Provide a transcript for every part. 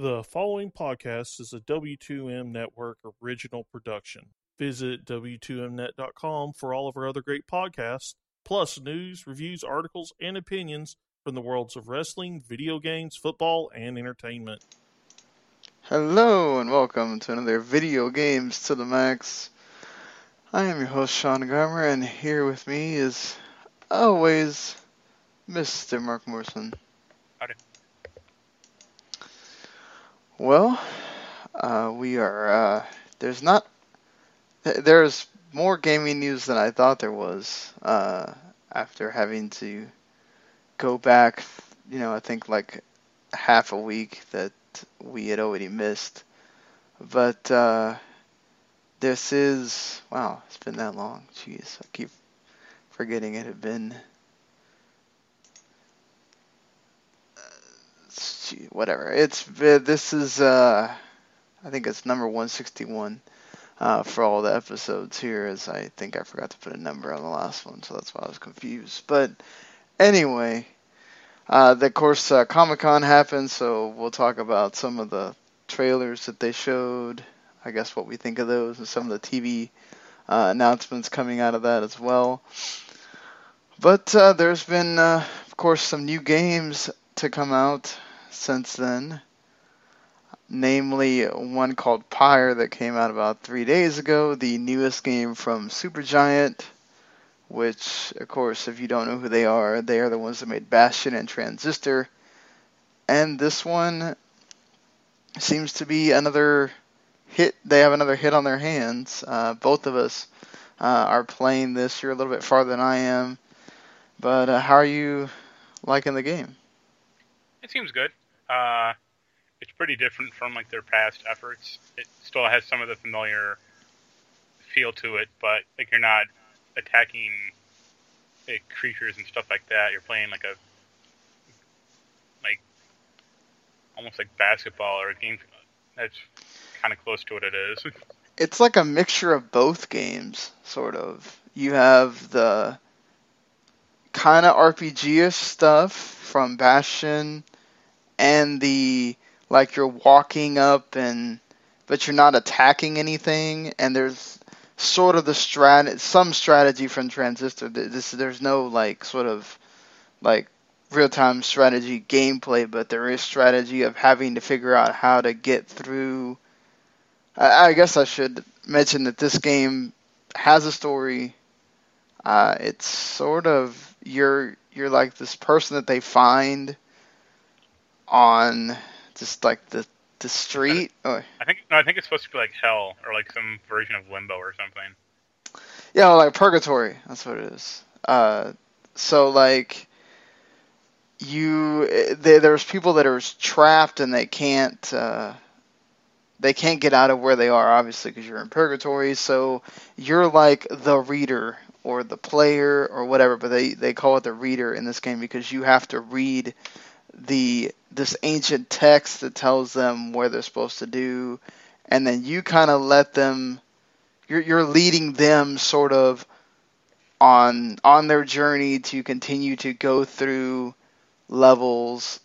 The following podcast is a W2M Network original production. Visit W2Mnet.com for all of our other great podcasts, plus news, reviews, articles, and opinions from the worlds of wrestling, video games, football, and entertainment. Hello, and welcome to another Video Games to the Max. I am your host, Sean Garmer, and here with me is always Mr. Marc Morrison. Howdy. Well, uh, we are. Uh, there's not. th- There's more gaming news than I thought there was. Uh, after having to go back, you know, I think like half a week that we had already missed. But uh, this is wow, it's been that long. Jeez, I keep forgetting it had been. Gee, whatever. It's this is uh, I think it's number 161 uh, for all the episodes here, as I think I forgot to put a number on the last one, so that's why I was confused. But anyway, uh, the, of course uh, Comic Con happened, so we'll talk about some of the trailers that they showed. I guess what we think of those and some of the TV uh, announcements coming out of that as well. But uh, there's been, uh, of course, some new games to come out since then. Namely, one called Pyre that came out about three days ago, the newest game from Supergiant, which, of course, if you don't know who they are, they are the ones that made Bastion and Transistor. And this one seems to be another hit. They have another hit on their hands. Uh, both of us uh, are playing this. You're a little bit farther than I am. But uh, how are you liking the game? It seems good. Uh, it's pretty different from like their past efforts. It still has some of the familiar feel to it, but like you're not attacking like, creatures and stuff like that. You're playing like a like almost like basketball or a game that's kind of close to what it is. It's like a mixture of both games, sort of. You have the kind of RPG-ish stuff from Bastion, and the like you're walking up and but you're not attacking anything, and there's sort of the strat some strategy from Transistor. This there's no like sort of like real-time strategy gameplay, but there is strategy of having to figure out how to get through. I, I guess I should mention that this game has a story. Uh, it's sort of you're you're like this person that they find on just like the the street. I think no, I think it's supposed to be like hell or like some version of limbo or something. yeah, like purgatory. That's what it is. Uh, so like you, they, there's people that are trapped and they can't. Uh, they can't get out of where they are, obviously, because you're in purgatory. So you're like the reader or the player or whatever, but they, they call it the reader in this game because you have to read the this ancient text that tells them where they're supposed to do, and then you kind of let them. You're you're leading them sort of on on their journey to continue to go through levels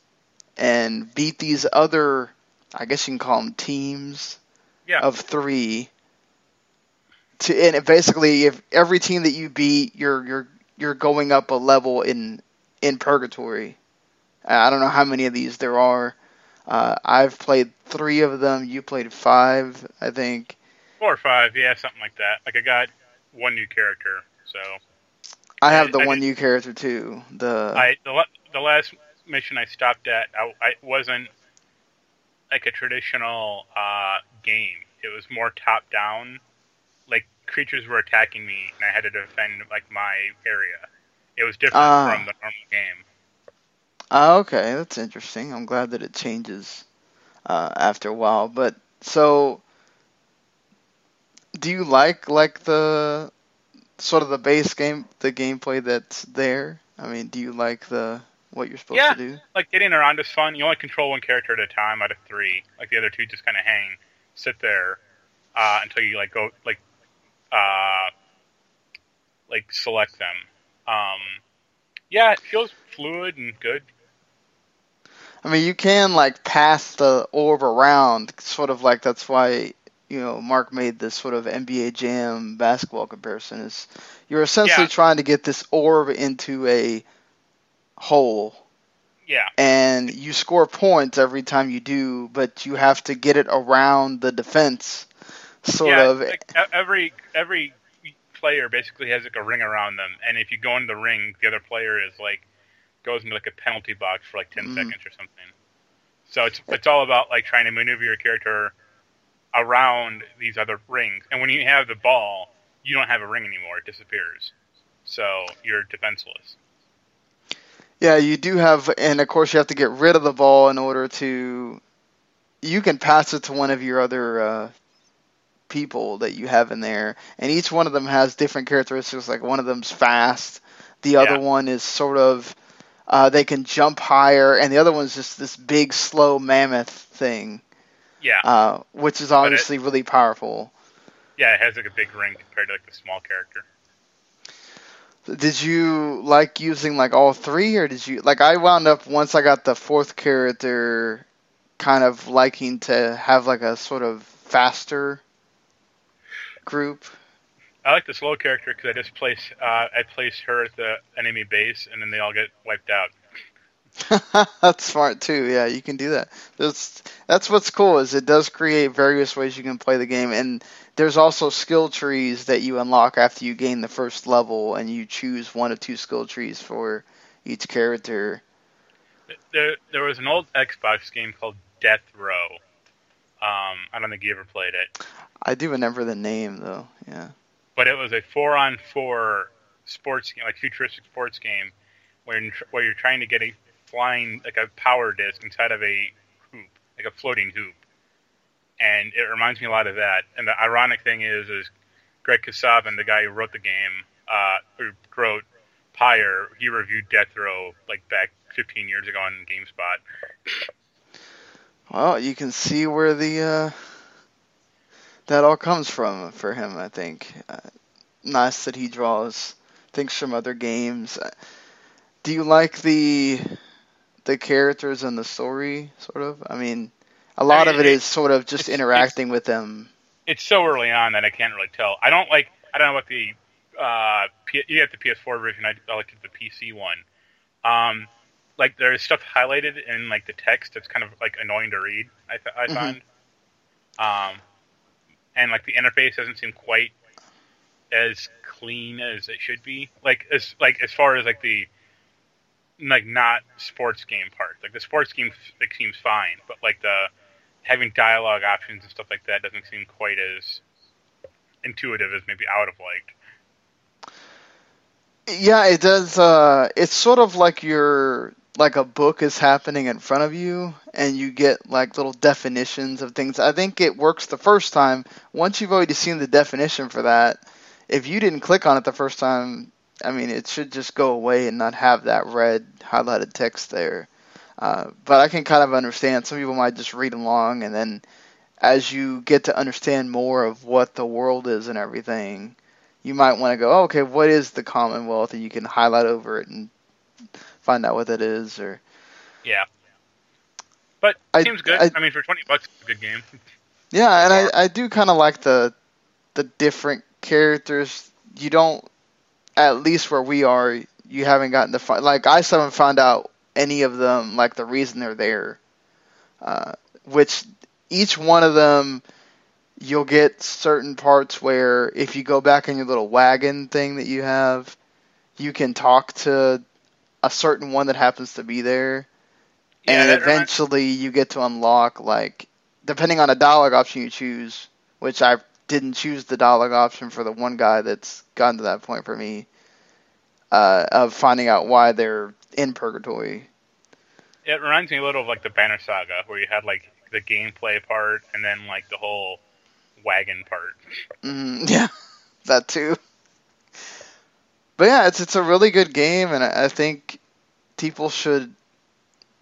and beat these other I guess you can call them teams Yeah. of three. To and basically, if every team that you beat, you're you're you're going up a level in in purgatory. Uh, I don't know how many of these there are. Uh, I've played three of them. You played five, I think. Four or five, yeah, something like that. Like I got one new character, so I have the I one did- new character too. The I the, the last mission I stopped at, I, I wasn't like a traditional uh, game. It was more top down. Like creatures were attacking me, and I had to defend like my area. It was different Ah. from the normal game. Oh, okay, that's interesting. I'm glad that it changes uh, after a while. But so, do you like like the sort of the base game, the gameplay that's there? I mean, do you like the what you're supposed Yeah. to do? Like getting around is fun. You only control one character at a time out of three. Like the other two just kind of hang, sit there uh, until you like go like uh, like select them. Um, yeah, it feels fluid and good. I mean, you can like pass the orb around, sort of like that's why you know Marc made this sort of NBA Jam basketball comparison. Is you're essentially Yeah. trying to get this orb into a hole, Yeah. and you score points every time you do, but you have to get it around the defense, sort yeah, of. like, every every player basically has like a ring around them, and if you go into the ring, the other player is like goes into like a penalty box for like 10 Mhm. seconds or something. So it's it's all about like trying to maneuver your character around these other rings, and when you have the ball, you don't have a ring anymore; it disappears. So you're defenseless. Yeah, you do have, and of course you have to get rid of the ball in order to. You can pass it to one of your other uh, people that you have in there, and each one of them has different characteristics. Like one of them's fast, the other Yeah. one is sort of uh, they can jump higher, and the other one's just this big slow mammoth thing, Yeah, uh, which is obviously really powerful. yeah, it has like a big ring compared to like the small character. Did you like using like all three, or did you like? I wound up once I got the fourth character, kind of liking to have like a sort of faster group. I like the slow character because I just place uh, I place her at the enemy base, and then they all get wiped out. that's smart too. Yeah, you can do that. That's that's what's cool is it does create various ways you can play the game, and there's also skill trees that you unlock after you gain the first level, and you choose one of two skill trees for each character. There, there was an old Xbox game called Death Row. Um, I don't think you ever played it, I do remember the name though. Yeah. but it was a four-on-four sports game, like futuristic sports game, where you're, where you're trying to get a flying like a power disc inside of a hoop, like a floating hoop, and it reminds me a lot of that. And the ironic thing is, is Greg Kasavin, the guy who wrote the game, uh, who wrote Pyre, he reviewed Deathrow like back 15 years ago on GameSpot. Well, you can see where the uh, that all comes from for him. I think uh, nice that he draws things from other games. Uh, Do you like the the characters and the story? Sort of. I mean, a lot of it is sort of just interacting with them. It's so early on that I can't really tell. I don't like. I don't know what the uh, P- you have the PS4 version. I, I liked the PC one. Um, like there's stuff highlighted in like the text that's kind of like annoying to read. I th- I Mhm. find. Um, and like the interface doesn't seem quite as clean as it should be. Like as like as far as like the like not sports game part. Like the sports game like seems fine, but like the having dialogue options and stuff like that doesn't seem quite as intuitive as maybe I would have liked. Yeah, it does. Uh, it's sort of like your like a book is happening in front of you, and you get like little definitions of things. I think it works the first time. Once you've already seen the definition for that, if you didn't click on it the first time, I mean, it should just go away and not have that red highlighted text there. Uh, but I can kind of understand. Some people might just read along, and then as you get to understand more of what the world is and everything, you might want to go, oh, okay, what is the Commonwealth? And you can highlight over it and find out what that is. Or Yeah. But I- seems good. I- I, mean, for twenty bucks, it's a good game. yeah, and I, I do kind of like the the different characters. You don't, at least where we are, you haven't gotten to find. Like I still haven't found out any of them, like the reason they're there. Uh, which each one of them, you'll get certain parts where if you go back in your little wagon thing that you have, you can talk to a certain one that happens to be there. Yeah, and that reminds- eventually you get to unlock like depending on the dialogue option you choose, which I didn't choose the dialogue option for the one guy that's gotten to that point for me, uh, of finding out why they're in purgatory. It reminds me a little of like the Banner Saga, where you had like the gameplay part and then like the whole wagon part. Mm, yeah, that too. But yeah, it's it's a really good game, and I, I think people should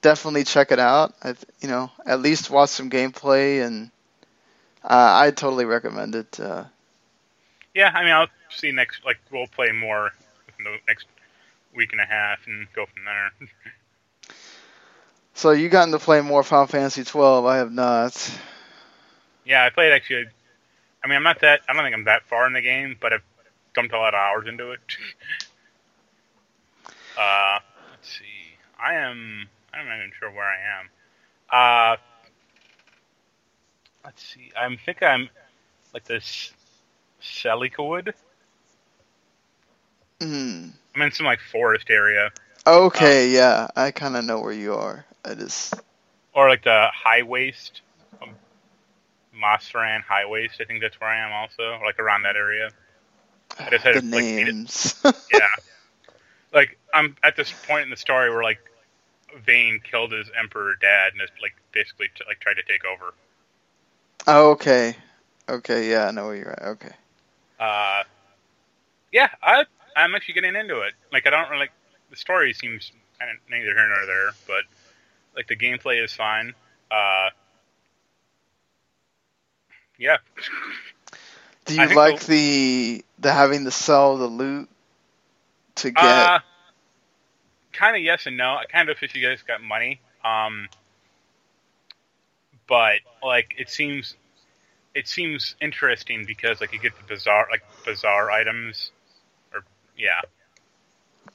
definitely check it out. I, th- you know, at least watch some gameplay, and uh, I totally recommend it. Uh, Yeah, I mean, I'll see next. Like, we'll play more within the next week and a half and go from there. So you gotten to play more Final Fantasy 12. I have not. Yeah, I played actually. I mean, I'm not that. I don't think I'm that far in the game, but I've dumped a lot of hours into it. uh, let's see. I am. I'm not even sure where I am. Uh, let's see. I think I'm like this Salikawood. Hmm. I'm in some like forest area, Okay, yeah, I kind of know where you are. I just or like the Highwaste, um, Mosphoran Highwaste. I think that's where I am also, like around that area. I just had the to, like, names. Yeah, like I'm at this point in the story where like Vayne killed his emperor dad and is like basically t- like tried to take over. oh, okay, okay, yeah, I know where you're at. Okay. Uh, yeah, I I'm actually getting into it. Like I don't really like the story seems kind of neither here nor there, but like the gameplay is fine. Uh, yeah, Do you like the- the having to sell the loot to get? uh, kind of yes and no. I kind of wish you guys got money. Um, but like it seems it seems interesting because like you get the bizarre like bizarre items or yeah.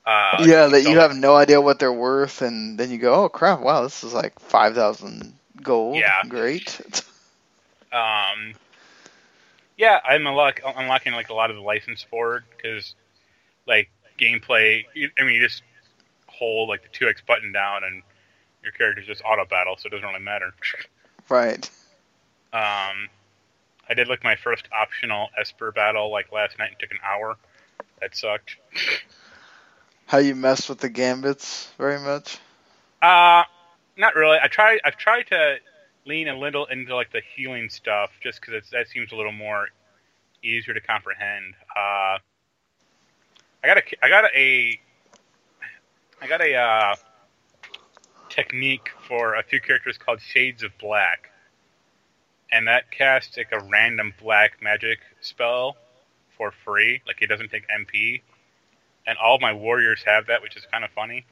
Uh, yeah, that you have no idea what they're worth, and then you go, "Oh crap! Wow, this is like five thousand gold. Yeah. great." Um, yeah, I'm unlock, unlocking like a lot of the license for because like gameplay. I mean, you just hold like the two X button down and your character's just auto battle, so it doesn't really matter. right. Um, I did like my first optional Esper battle like last night and took an hour. That sucked. How you mess with the gambits very much? Uh not really. I try. I've tried to lean a little into like the healing stuff, just because that seems a little more easier to comprehend. Uh, I got a. I got a. I got a uh, technique for a few characters called Shades of Black, and that casts like a random black magic spell for free. Like it doesn't take MP, and all my warriors have that, which is kind of funny.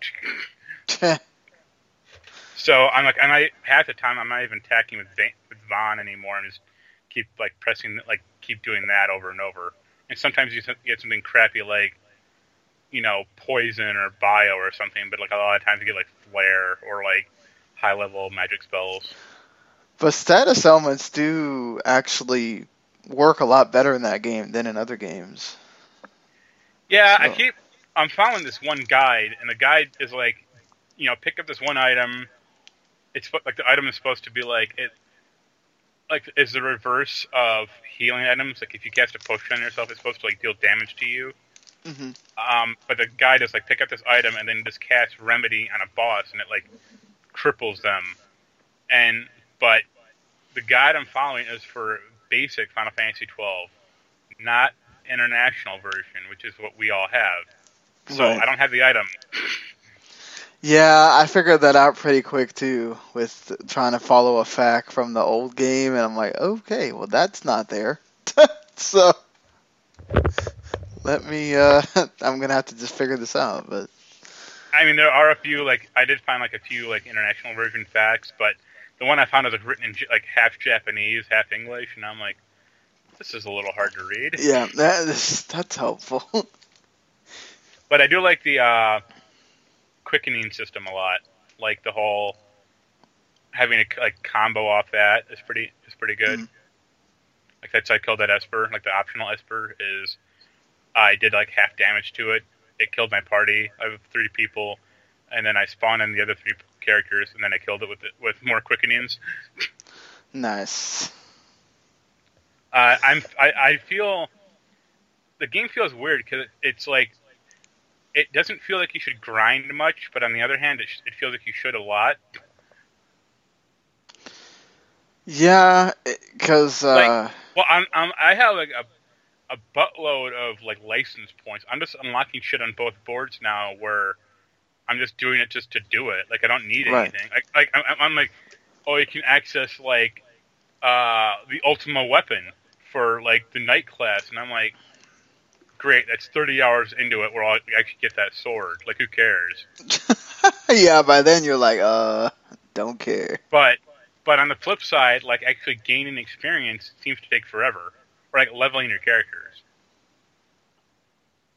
So I'm like, I'm not, half the time I'm not even attacking with Va- with Vaan anymore. I'm just keep like pressing, like keep doing that over and over. And sometimes you get something crappy like, you know, poison or bio or something. But like a lot of times you get like flare or like high level magic spells. but status elements do actually work a lot better in that game than in other games. Yeah, I keep. I'm following this one guide, and the guide is like, you know, pick up this one item. It's like the item is supposed to be like it, like is the reverse of healing items. Like if you cast a potion on yourself, it's supposed to like deal damage to you. hmm Um, but the guide is like pick up this item and then just cast remedy on a boss, and it like cripples them. And but the guide I'm following is for basic Final Fantasy 12, not international version, which is what we all have. So Right. I don't have the item. Yeah, I figured that out pretty quick too with trying to follow a fact from the old game, and I'm like, okay, well that's not there. so let me. uh I'm gonna have to just figure this out. But I mean, there are a few like I did find like a few like international version facts, but the one I found was like written in like half Japanese, half English, and I'm like, this is a little hard to read. yeah, that is, that's helpful. But I do like the uh, quickening system a lot. Like the whole having a like combo off that is pretty is pretty good. Mhm. Like that's how I killed that Esper. Like the optional Esper is I did like half damage to it. It killed my party of three people, and then I spawned in the other three characters, and then I killed it with with more quickenings. nice. Uh, I'm I, I feel the game feels weird because it's like it doesn't feel like you should grind much, but on the other hand, it, sh- it feels like you should a lot. Yeah, because uh, Like- Well, I'm, I'm I have like a a buttload of like license points. I'm just unlocking shit on both boards now, where I'm just doing it just to do it. Like I don't need Right. anything. Like like I'm, I'm like, oh, you can access like uh the Ultima weapon for like the knight class, and I'm like. Great, that's 30 hours into it where I'll actually get that sword. Like, who cares? yeah, by then you're like, uh, Don't care. But but on the flip side, like actually gaining experience seems to take forever, or like leveling your characters.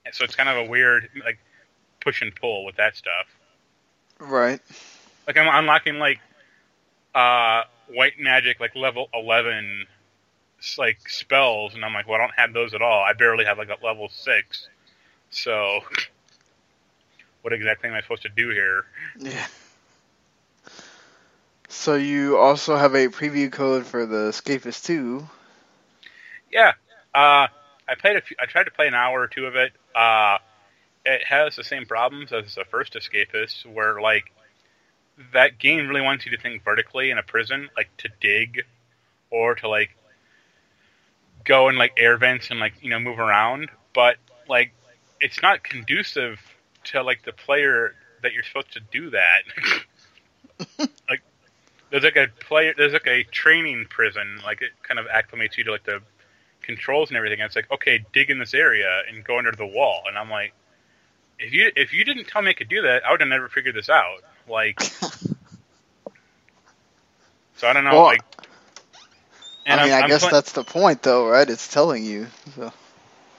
And so it's kind of a weird like push and pull with that stuff. Right. Like I'm unlocking like uh white magic like level eleven like spells, and I'm like, well, I don't have those at all. I barely have like a level six. So, what exactly am I supposed to do here? Yeah. So you also have a preview code for the Escapist 2. Yeah, uh, I played a few, I tried to play an hour or two of it. Uh, it has the same problems as the first Escapist, where like that game really wants you to think vertically in a prison, like to dig or to like go in like air vents and like you know move around. But like it's not conducive to like the player that you're supposed to do that. like there's like a player, there's like a training prison, like it kind of acclimates you to like the controls and everything. And it's like, okay, dig in this area and go under the wall. And I'm like, if you if you didn't tell me I could do that, I would have never figured this out. Like, so I don't know. Well, like, and I mean, I'm- i guess that's the point, though, right? It's telling you. So.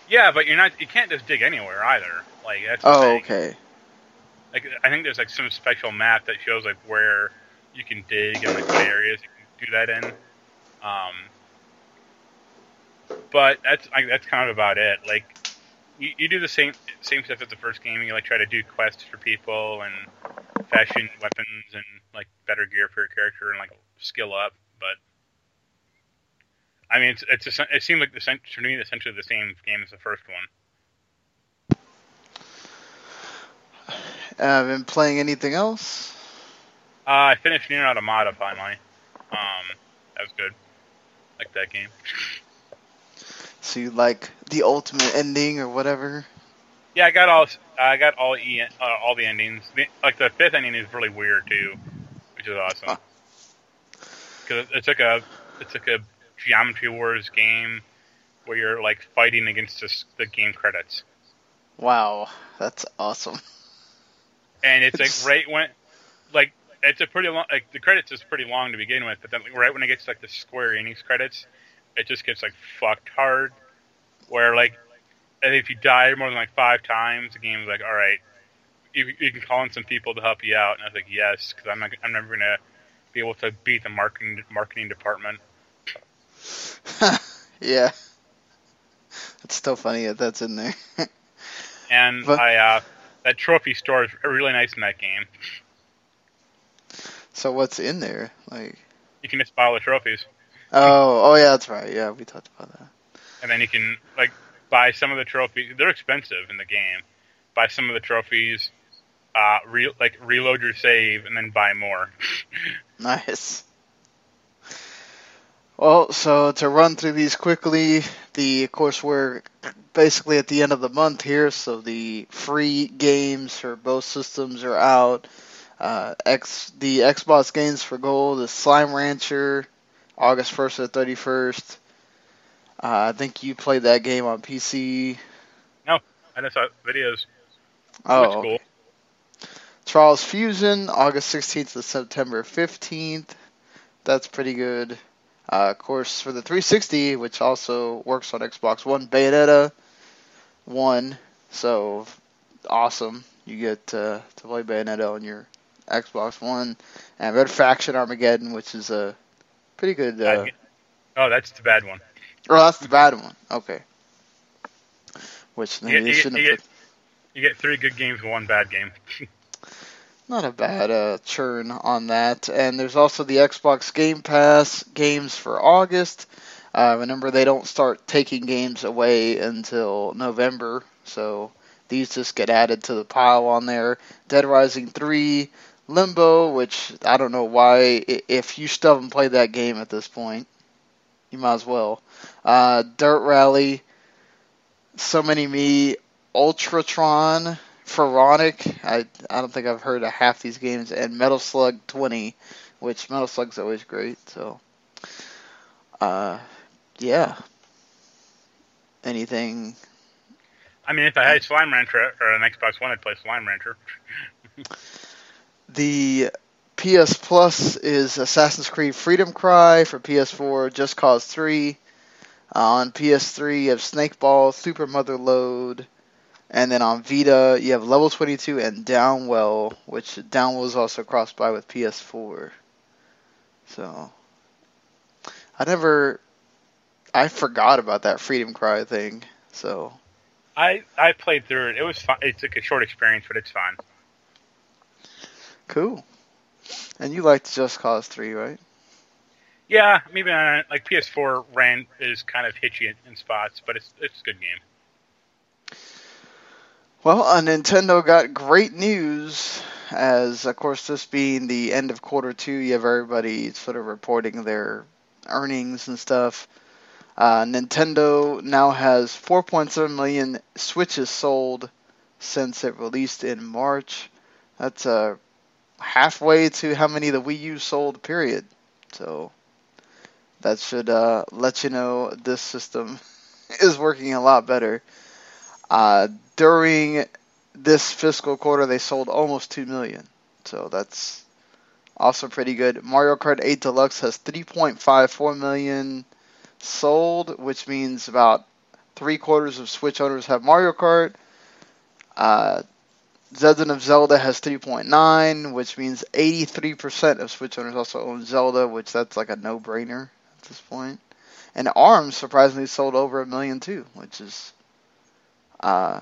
yeah, but you're not. You can't just dig anywhere either. Like that's Oh, thing. okay. Like I think there's like some special map that shows like where you can dig and like what areas you can do that in. Um, but that's like that's kind of about it. Like you, you do the same same stuff as the first game. You like try to do quests for people and fashion weapons and like better gear for your character and like skill up. I mean, it's it's a, it seemed like the to me essentially the same game as the first one. Uh, been playing anything else? Uh, I finished Nier Automata finally. Um, that was good. Like that game. So you like the ultimate ending or whatever? Yeah, I got all I got all e, uh, all the endings. The, like the fifth ending is really weird too, which is awesome. Huh. Because it's like a it's like a Geometry Wars game where you're like fighting against this, the game credits, Wow, that's awesome. and it's, It's- like right when like it's a pretty long like the credits is pretty long to begin with, but then right when it gets like the Square Enix credits, it just gets like fucked hard. Where like and if you die more than like five times, the game's like, all right, you, you can call in some people to help you out. And I was like, yes, because I'm not, I'm never gonna be able to beat the marketing marketing department. yeah. It's still funny that that's in there. And But- I uh, that trophy store is really nice in that game. so what's in there? Like, You can just buy all the trophies, oh, oh yeah, that's right. Yeah, we talked about that. and then you can like buy some of the trophies. They're expensive in the game. Buy some of the trophies, uh, re- like reload your save, and then buy more. Nice. Well, so to run through these quickly, the of course we're basically at the end of the month here, so the free games for both systems are out. Uh, X the Xbox games for gold is Slime Rancher, August first to the thirty first. Uh, I think you played that game on PC. No, I just saw videos. Oh, Looks cool. Charles Fusion, August 16th to September 15th. That's pretty good. Uh, of course, for the 360, which also works on Xbox One, Bayonetta 1. So, awesome. You get uh, to play Bayonetta on your Xbox One. And Red Faction Armageddon, which is a pretty good. Uh, Oh, that's the bad one. oh, that's the bad one. Okay. Which You get, you, get, you, get, you get three good games and one bad game. Not a bad uh, churn on that. And there's also the Xbox Game Pass games for August. Uh, remember, they don't start taking games away until November, so these just get added to the pile on there. Dead Rising 3, Limbo, which I don't know why, if you still haven't played that game at this point, you might as well. Uh, Dirt Rally, So Many Me, Ultratron, Pharaonic. I I don't think I've heard of half these games, and Metal Slug 20, which Metal Slug's always great. So, uh, yeah. Anything? I mean, if I had Slime Rancher or an Xbox One, I'd play Slime Rancher. The PS Plus is Assassin's Creed Freedom Cry for PS4, Just Cause 3. Uh, on PS3, you have Snakeball, Super Motherload, and then on Vita, you have Level 22 and Downwell, which Downwell is also cross-buy with PS4. So, I never, I forgot about that Freedom Cry thing. So, I I played through it. It was fun. It's like a short experience, but it's fun. cool. And you liked Just Cause 3, right? Yeah, maybe on like PS4 ran is kind of hitchy in spots, but it's it's a good game. Well, uh, Nintendo got great news, as of course this being the end of quarter two, you have everybody sort of reporting their earnings and stuff. Uh, Nintendo now has 4.7 million Switches sold since it released in March. That's uh, halfway to how many the Wii U sold, period. So that should uh, let you know this system is working a lot better. Uh, during this fiscal quarter, they sold almost 2 million. So that's also pretty good. Mario Kart 8 Deluxe has 3.54 million sold, which means about three quarters of Switch owners have Mario Kart. Uh, Legend of Zelda has 3.9, which means 83% of Switch owners also own Zelda, which that's like a no-brainer at this point. And ARMS surprisingly sold over a million too, which is, uh,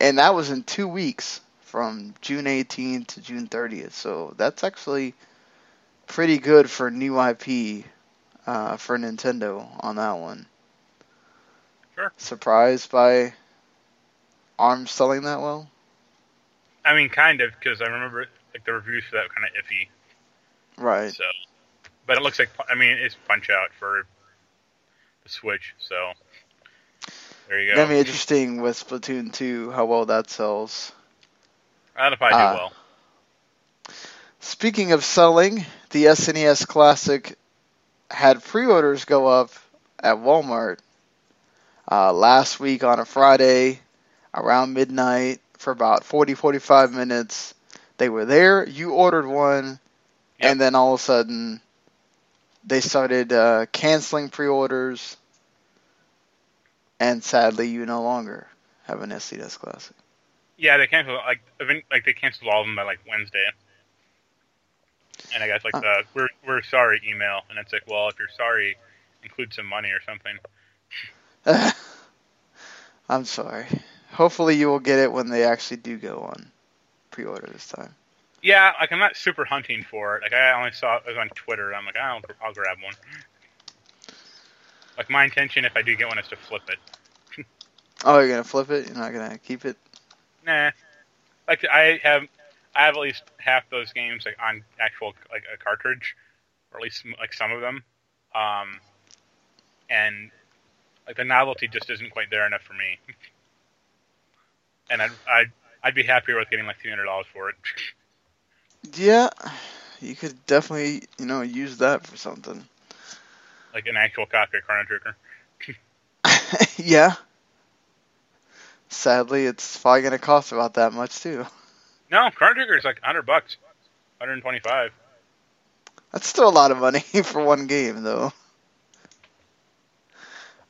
and that was in two weeks from June 18th to June 30th. So that's actually pretty good for new IP uh, for Nintendo on that one. Sure. Surprised by ARMS selling that well? I mean, kind of because I remember like the reviews for that were kind of iffy. Right. So, but it looks like I mean it's Punch Out for the Switch. So there you go. Gonna be interesting with Splatoon 2 how well that sells. That'll probably uh, do well. Speaking of selling, the SNES Classic had pre-orders go up at Walmart uh, last week on a Friday around midnight for about 40 45 minutes. They were there, you ordered one, Yep. and then all of a sudden they started uh, canceling pre-orders, and sadly, you no longer have an SNES Classic. Yeah, they canceled like event, like they canceled all of them by like Wednesday. And I got like Huh. the we're we're sorry email, and it's like, well, if you're sorry, include some money or something. I'm sorry. Hopefully, you will get it when they actually do go on pre-order this time. Yeah, like I'm not super hunting for it. Like I only saw it was on Twitter. I'm like, I'll I'll grab one. Like my intention, if I do get one, is to flip it. Oh, you're gonna flip it? You're not gonna keep it? Nah, like I have, I have at least half those games like on actual like a cartridge, or at least like some of them. Um, and like the novelty just isn't quite there enough for me. and I'd, I'd I'd be happier with getting like three hundred dollars for it. Yeah, you could definitely, you know, use that for something. Like an actual copy of Chrono Trigger. yeah. Sadly, it's probably gonna cost about that much too. No, Chrono Trigger is like hundred bucks, hundred and twenty-five. That's still a lot of money for one game, though.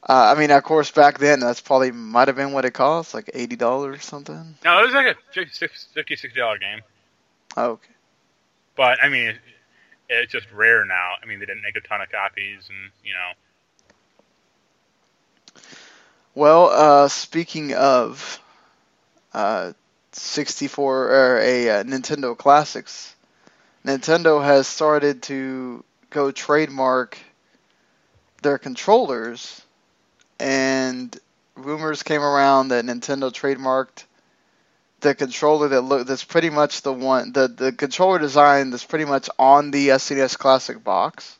Uh, I mean, of course, back then that's probably might have been what it cost, like eighty dollars or something. No, it was like a 56 56 dollar game. Oh, okay. But I mean, it's just rare now. I mean, they didn't make a ton of copies, and you know, Well, uh, speaking of uh, 64 or a uh, Nintendo Classics, Nintendo has started to go trademark their controllers, and rumors came around that Nintendo trademarked the controller that look that's pretty much the one the the controller design that's pretty much on the SNES Classic box.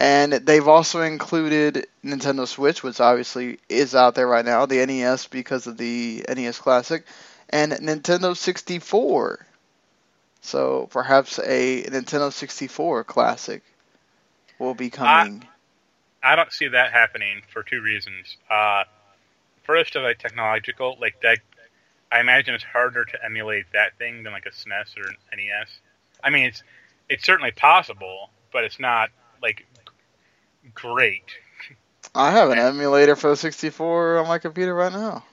And they've also included Nintendo Switch, which obviously is out there right now, the NES because of the NES Classic, and Nintendo 64. So perhaps a Nintendo 64 Classic will be coming. I don't see that happening for two reasons. Uh, first, of a technological, like that, I imagine it's harder to emulate that thing than like a SNES or an NES. I mean, it's it's certainly possible, but it's not like great. I have an emulator for the 64 on my computer right now.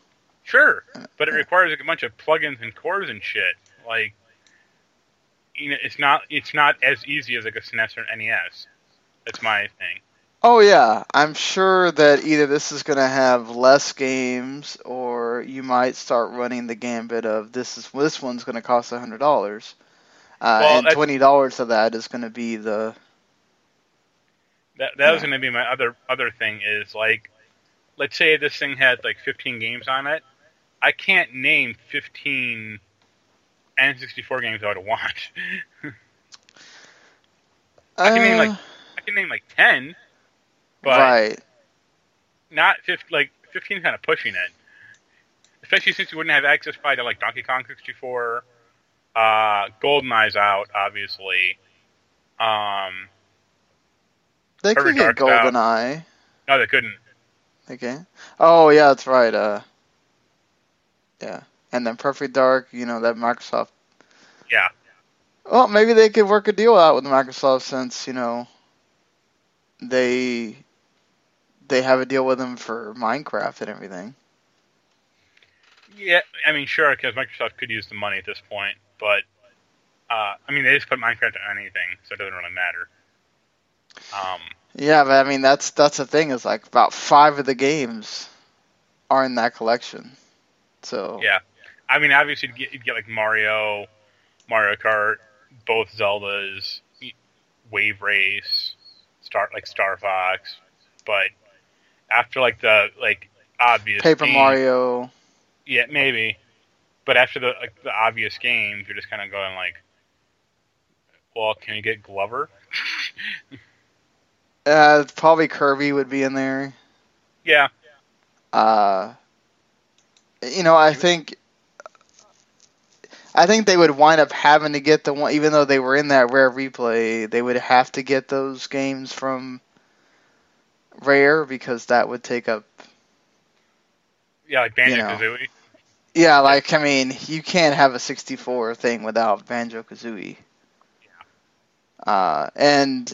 Sure, but it requires like, a bunch of plugins and cores and shit. Like, you know, it's not it's not as easy as like a SNES or an NES. That's my thing. Oh yeah, I'm sure that either this is going to have less games, or you might start running the gambit of this is this one's going to cost a hundred dollars, uh, Well, and twenty dollars of that is going to be the That that was going to be my other other thing is like, let's say this thing had like 15 games on it. I can't name 15 N64 games I would want. I can name, like, Uh, I can name like 10, but right. not 50, like 15 kind of pushing it. Especially since you wouldn't have access by to like Donkey Kong 64, uh, GoldenEye's out, obviously. Um, They could get Dark Cloud. GoldenEye. no, they couldn't. Okay. Oh yeah, that's right. Uh, yeah, and then Perfect Dark. You know that Microsoft. Yeah. Well, maybe they could work a deal out with Microsoft since you know they they have a deal with them for Minecraft and everything. Yeah, I mean, sure, because Microsoft could use the money at this point, but uh, I mean, they just put Minecraft on anything, so it doesn't really matter. Um, Yeah, but I mean that's that's the thing is like about five of the games are in that collection. So Yeah. I mean, obviously, you'd get, you'd get like Mario, Mario Kart, both Zeldas, Wave Race, Star like Star Fox, but after like the like obvious Paper games- Mario. yeah, maybe, but after the like the obvious games, you're just kind of going like, well, can you get Glover? Uh, probably Kirby would be in there. yeah, Uh, you know, I think, I think they would wind up having to get the one, even though they were in that Rare Replay, they would have to get those games from Rare because that would take up. yeah, like Banjo You know. Kazooie. Yeah, like I mean, you can't have a 64 thing without Banjo Kazooie. Uh, and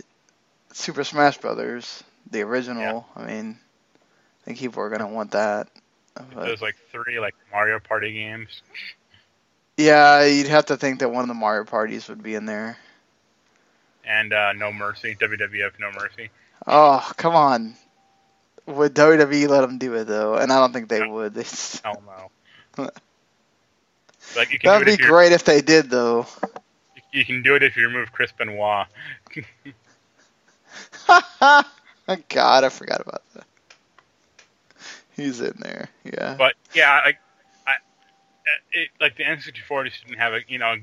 Super Smash Brothers, the original. I mean, I think people are gonna want that. But- There's like three like Mario Party games. Yeah, you'd have to think that one of the Mario parties would be in there. and uh, No Mercy, WWF No Mercy. Oh, come on. Would WWE let them do it though? And I don't think they would. They just- Hell no. Like you can That'd be if great if they did though. you can do it if you remove Chris Benoit. God, I forgot about that. He's in there. Yeah. But yeah, like I, it, like the N64 just didn't have a you know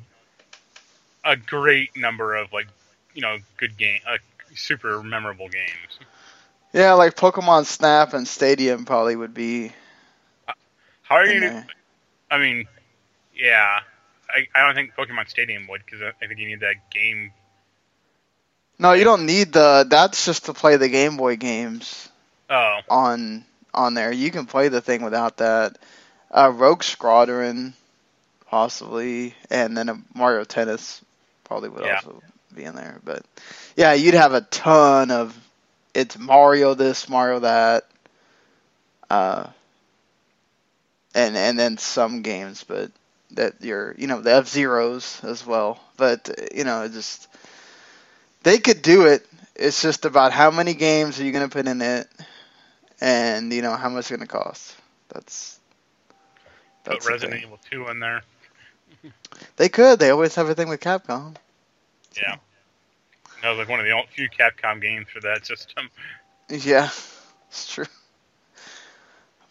a great number of like you know good game, uh, super memorable games. Yeah, like Pokemon Snap and Stadium probably would be How are you? there. I mean, yeah, I, I don't think Pokemon Stadium would because I, I think you need that game. No, you don't need the. That's just to play the Game Boy games Oh, on on there. You can play the thing without that. Uh, Rogue Squadron, possibly, and then a Mario Tennis probably would Yeah. also be in there. But yeah, you'd have a ton of. It's Mario this, Mario that. Uh, and and then some games, but that you're you know the F Zeros as well. But you know it just they could do it. It's just about how many games are you going to put in it, and you know how much it's going to cost. That's put that's the Resident. Evil 2 in there. They could. They always have a thing with Capcom. Yeah. That was like one of the only few Capcom games for that system. Yeah, it's true.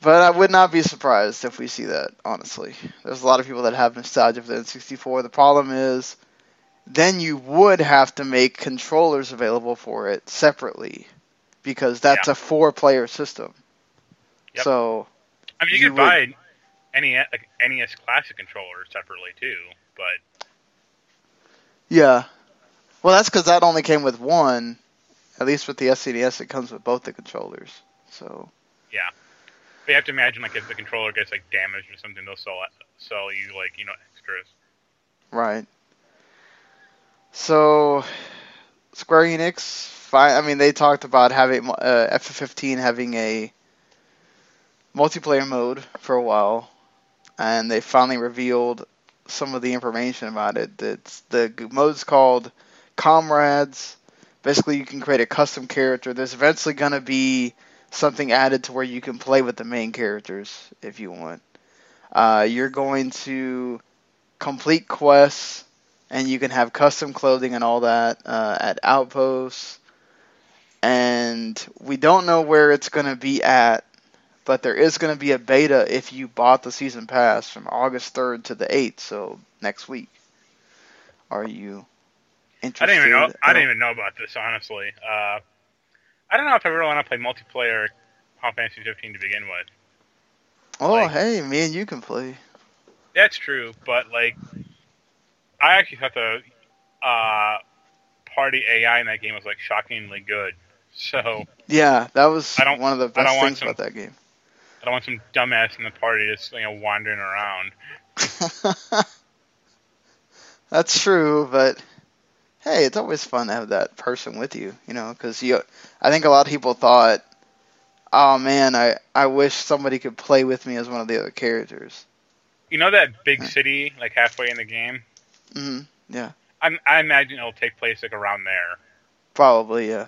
But I would not be surprised if we see that. Honestly, there's a lot of people that have nostalgia for the N64. The problem is, then you would have to make controllers available for it separately, because that's Yeah. a four-player system. Yep. So I mean, you, You could buy any NES Classic controller separately too, but Yeah. Well, that's because that only came with one. At least with the SCDS, it comes with both the controllers. So Yeah. but you have to imagine like if the controller gets like damaged or something, they'll sell sell you like you know extras. right. So, Square Enix, fi- I mean, they talked about having uh, FF15 having a multiplayer mode for a while, and they finally revealed some of the information about it. It's the mode's called Comrades. Basically, you can create a custom character. There's eventually going to be something added to where you can play with the main characters if you want. Uh, you're going to complete quests, and you can have custom clothing and all that uh, at outposts. And we don't know where it's going to be at, but there is going to be a beta if you bought the season pass from August 3rd to the 8th, so next week. Are you I didn't even know. I didn't even know about this honestly. Uh, I don't know if I really want to play multiplayer Final Fantasy 15 to begin with. Oh, like- hey, me and you can play. That's true, but like, I actually thought the uh, party AI in that game was like shockingly good. So Yeah, that was I don't- one of the best things some- about that game. I don't want some dumbass in the party just you know wandering around. That's true, but hey, it's always fun to have that person with you, you know, because you. I think a lot of people thought, "Oh man, I I wish somebody could play with me as one of the other characters." You know that big city like halfway in the game. hmm Yeah, I, I imagine it'll take place like around there. probably yeah.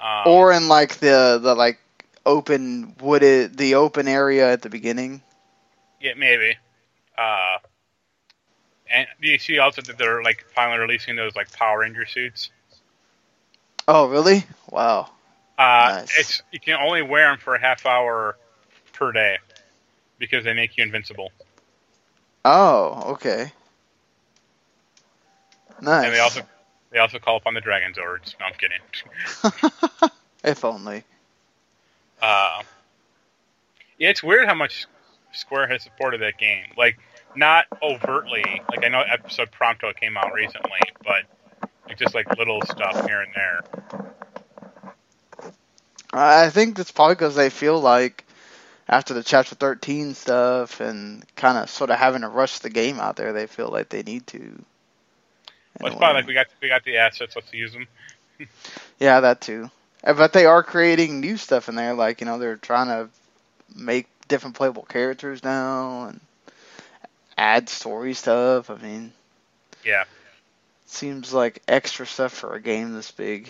Um, or in like the the like open wooded the open area at the beginning. Yeah, maybe. Uh, and do you see also that they're like finally releasing those like Power Ranger suits? Oh, really? Wow. Uh, Nice. It's you can only wear them for a half hour per day because they make you invincible, Oh, okay. Nice. and they also they also call upon the Dragon Zords. No, I'm kidding. if only. Uh, yeah, it's weird how much Square has supported that game. Like, not overtly. Like, I know episode Prompto came out recently, but like, just like little stuff here and there. I think that's probably because they feel like after the chapter 13 stuff and kind of sort of having to rush the game out there, they feel like they need to. Well, it's probably like we got we got the assets. Let's use them. Yeah, that too. But they are creating new stuff in there. Like, you know, they're trying to make different playable characters now and add story stuff. I mean, Yeah. seems like extra stuff for a game this big.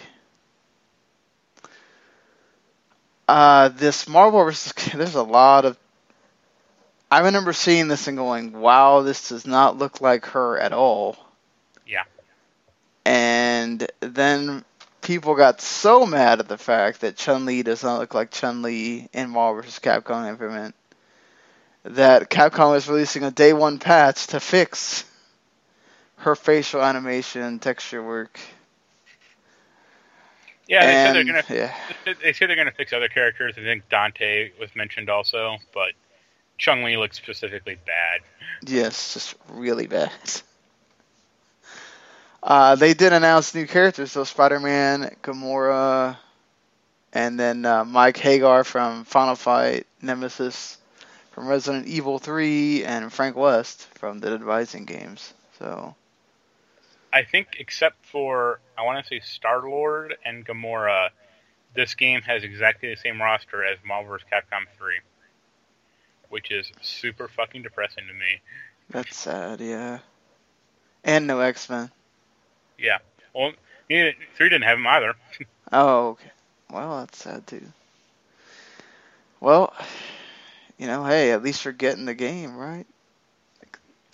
Uh, this Marvel vs. There's a lot of. I remember seeing this and going, "Wow, this does not look like her at all." Yeah. And then people got so mad at the fact that Chun Li does not look like Chun Li in Marvel vs. Capcom Infinite that Capcom is releasing a day one patch to fix her facial animation and texture work. Yeah, they said they're gonna. yeah. They they're gonna fix other characters. I think Dante was mentioned also, but Chun Li looks specifically bad. Yes, just really bad. Uh, they did announce new characters, so Spider-Man, Gamora, and then uh, Mike Hagar from Final Fight, Nemesis from Resident Evil 3, and Frank West from the Dead Rising games. So I think, except for I want to say Star Lord and Gamora, this game has exactly the same roster as Marvel vs. Capcom 3, which is super fucking depressing to me. that's sad, yeah. And no X-Men. Yeah. Well, neither, three didn't have them either. Oh, okay. Well, that's sad too. Well, you know, hey, at least you're getting the game, right?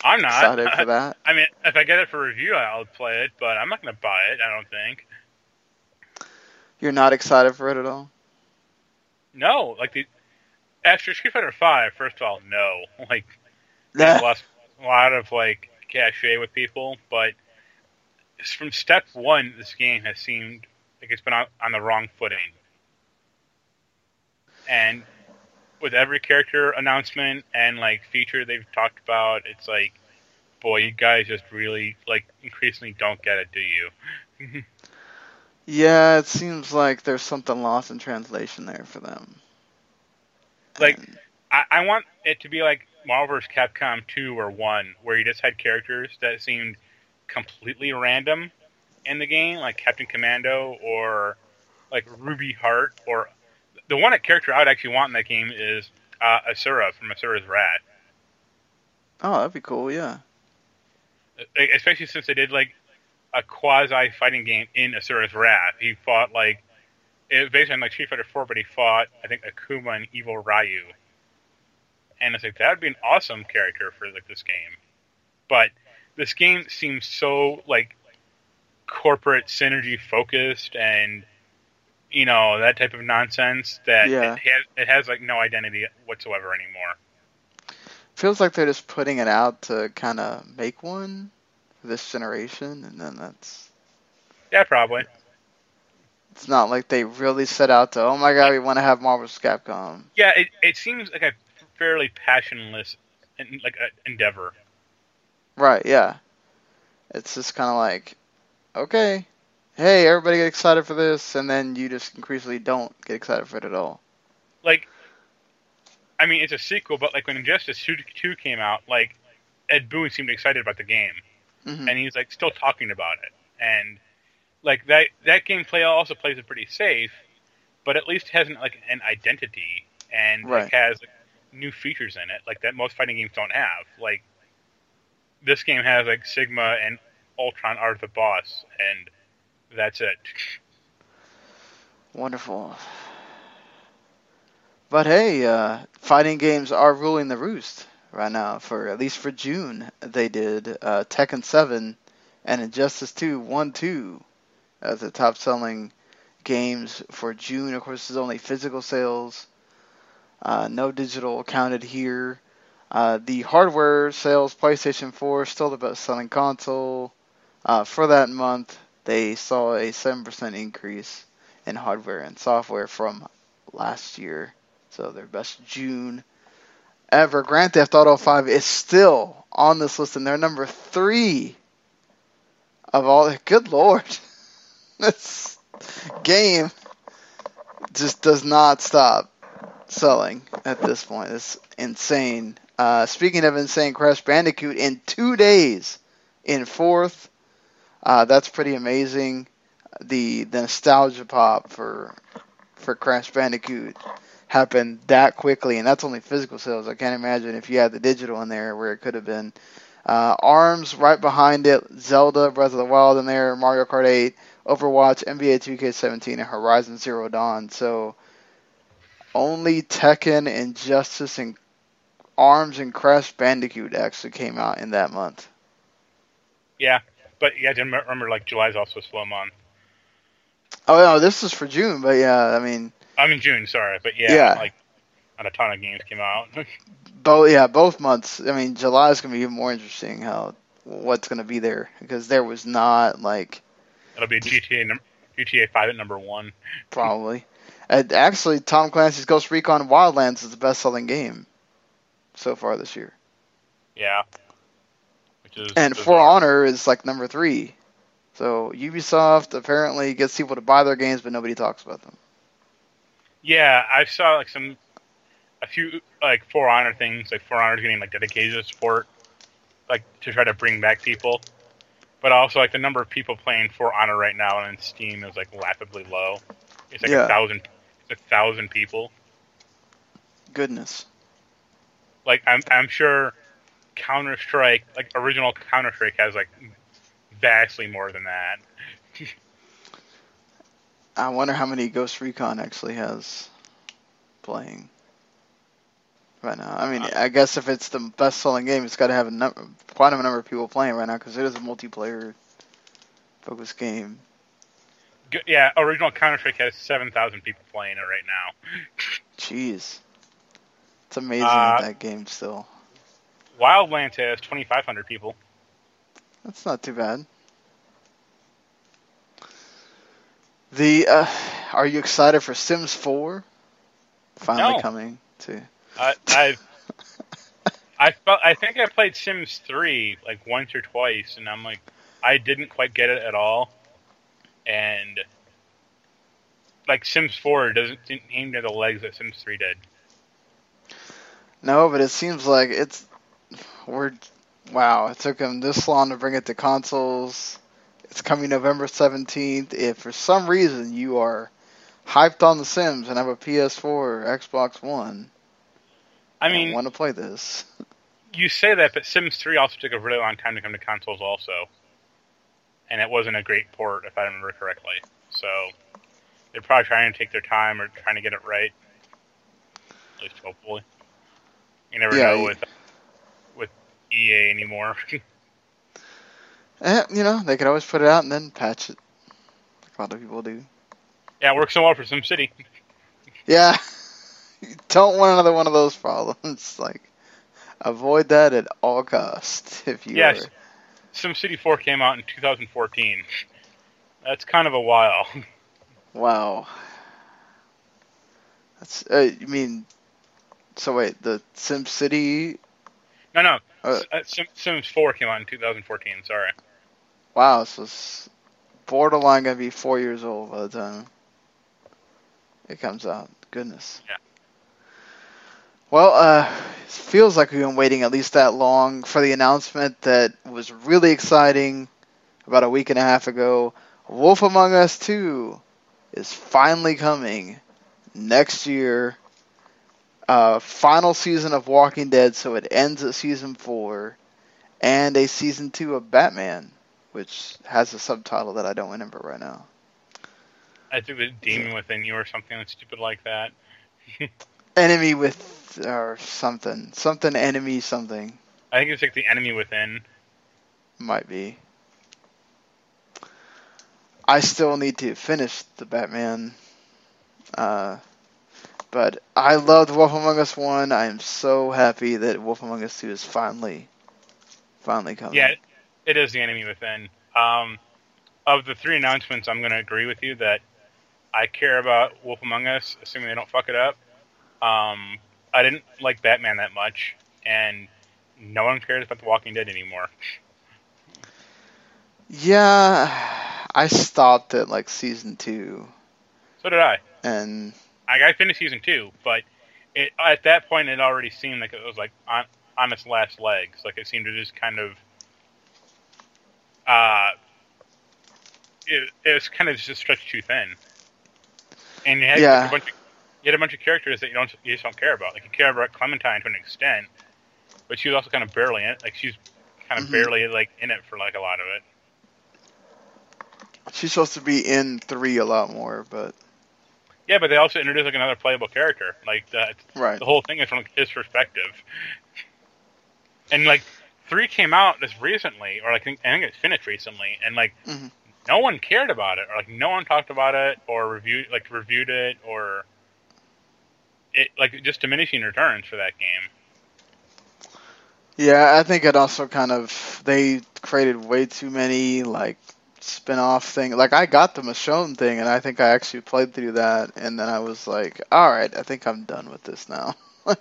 I'm not. Excited for that. I mean, if I get it for review, I'll play it, but I'm not going to buy it. I don't think. You're not excited for it at all? No, like the after Street Fighter Five. First of all, no. Like there's lost a lot of like cachet with people, but it's from step one, this game has seemed like it's been on, on the wrong footing. And with every character announcement and like feature they've talked about, it's like, boy, you guys just really like increasingly don't get it, do you? Yeah, it seems like there's something lost in translation there for them. Like, And- I, I want it to be like Marvel vs. Capcom 2 or 1, where you just had characters that seemed completely random in the game, like Captain Commando or like Ruby Heart, or the one character I would actually want in that game is uh, Asura from Asura's Wrath. Oh, that'd be cool. Yeah. Especially since they did like a quasi fighting game in Asura's Wrath. He fought like it was based on like Street Fighter Four, but he fought I think Akuma and Evil Ryu. And it's like that would be an awesome character for like this game. But this game seems so like corporate synergy focused and you know that type of nonsense that Yeah. it, has, it has like no identity whatsoever anymore. Feels like they're just putting it out to kind of make one for this generation, and then that's. Yeah, probably. It's not like they really set out to. Oh my god, we want to have Marvel. Capcom. Yeah, it, it seems like a fairly passionless like uh, endeavor. Right, yeah. It's just kind of like, okay, hey, everybody get excited for this, and then you just increasingly don't get excited for it at all. Like, I mean, it's a sequel, but like when Injustice 2, 2 came out, like Ed Boon seemed excited about the game, hmm and he's like still talking about it, and like that that gameplay also plays it pretty safe, but at least has an, like an identity and Right. like, has like, new features in it, like that most fighting games don't have. Like this game has like Sigma and Ultron are the boss, and that's it. Wonderful. But hey, uh, fighting games are ruling the roost right now. For at least for June, they did uh, Tekken 7 and Injustice 2 1 2 as the top selling games for June. Of course, there's only physical sales, uh, no digital counted here. Uh, the hardware sales, PlayStation 4 still the best selling console. Uh, for that month, they saw a 7% increase in hardware and software from last year. So their best June ever. Grand Theft Auto 5 is still on this list, and they're number three of all. Good lord, this game just does not stop selling at this point. It's insane. Uh, speaking of insane, Crash Bandicoot in two days in fourth. Uh, that's pretty amazing the the nostalgia pop for for Crash Bandicoot happened that quickly, and that's only physical sales. I can't imagine if you had the digital in there where it could have been. Uh, Arms right behind it, Zelda Breath of the Wild in there, Mario Kart 8, Overwatch, NBA 2K17, and Horizon Zero Dawn. So only Tekken, Injustice, and Arms and Crash Bandicoot actually came out in that month. Yeah, but have to rem- remember, like July's also a slow month. Oh no, this is for June, but yeah, I mean, I'm in June, sorry, but yeah, Yeah. like not a ton of games came out. both yeah, both months. I mean, July is gonna be even more interesting. How what's gonna be there because there was not like It'll be GTA num- GTA Five at number one. probably. And actually, Tom Clancy's Ghost Recon Wildlands is the best-selling game so far this year, Yeah, is and For. Honor is like number three. So Ubisoft apparently gets people to buy their games, but nobody talks about them. Yeah, I saw like some a few like For Honor things. Like For Honor's getting like dedicated support, like to try to bring back people. But also like the number of people playing For Honor right now on Steam is like laughably low. It's like Yeah. a thousand, a thousand people. Goodness. Like I'm, I'm sure Counter Strike, like original Counter Strike, has like vastly more than that. I wonder how many Ghost Recon actually has playing right now. I mean, Uh, I guess if it's the best-selling game, it's got to have a number, quite a number of people playing right now because it is a multiplayer focused game. Yeah, original Counter Strike has seven thousand people playing it right now. Jeez, it's amazing Uh, that game still. Wildlands has twenty five hundred people. That's not too bad. The uh, are you excited for Sims 4? Finally No. coming to. I I I felt I think I played Sims three like once or twice, and I'm like I didn't quite get it at all, and like Sims four doesn't seem aim to the legs that Sims three did. No, but it seems like it's we're Wow, it took them this long to bring it to consoles. It's coming November 17th. If for some reason you are hyped on The Sims and have a PS4 or Xbox One, I mean, want to play this. you say that, but Sims 3 also took a really long time to come to consoles, also, and it wasn't a great port, if I remember correctly. So they're probably trying to take their time or trying to get it right. At least hopefully. You never Yeah, know with EA anymore. Eh, you know, they could always put it out and then patch it, like a lot of people do. yeah, it works so well for SimCity. Yeah, you don't want another one of those problems. Like, avoid that at all costs. If you Yes. are. SimCity 4 came out in 2014. That's kind of a while. Wow. That's. Uh, you mean? So wait, the Sim City. No, no. Uh, uh, Sim, Sims 4 came out in 2014. Sorry. Wow, so it's borderline gonna be four years old by the time it comes out. Goodness. Yeah. Well, uh, it feels like we've been waiting at least that long for the announcement that was really exciting about a week and a half ago. Wolf Among Us 2 is finally coming next year. Uh, final season of Walking Dead, so it ends at season four, and a season two of Batman, which has a subtitle that I don't remember right now. I think was Demon Within You or something stupid like that. Enemy with or something, something enemy something I think it's like the Enemy Within. might be. I still need to finish the Batman. Uh, but I loved Wolf Among Us 1. I am so happy that Wolf Among Us 2 is finally, finally coming. Yeah, it is the Enemy Within. Um, of the three announcements, I'm going to agree with you that I care about Wolf Among Us, assuming they don't fuck it up. Um, I didn't like Batman that much, and no one cares about The Walking Dead anymore. Yeah, I stopped at like season 2. So did I. And I, I finished season two, but it, at that point, it already seemed like it was like on, on its last legs. Like it seemed to just kind of, uh, it, it was kind of just stretched too thin. And you had Yeah. a bunch of, you had a bunch of characters that you don't you just don't care about. Like you care about Clementine to an extent, but she was also kind of barely in it. Like she's kind of Mhm. barely like in it for like a lot of it. she's supposed to be in 3 a lot more, but. Yeah, but they also introduced like another playable character. Like that, Right. the whole thing is from his perspective. And like three came out just recently, or like I think I think it's finished recently, and like Mhm. no one cared about it, or like no one talked about it, or reviewed like reviewed it, or it like just diminishing returns for that game. Yeah, I think it also kind of they created way too many like spin-off thing. Like I got the Michonne thing and I think I actually played through that and then I was like, "All right, I think I'm done with this now."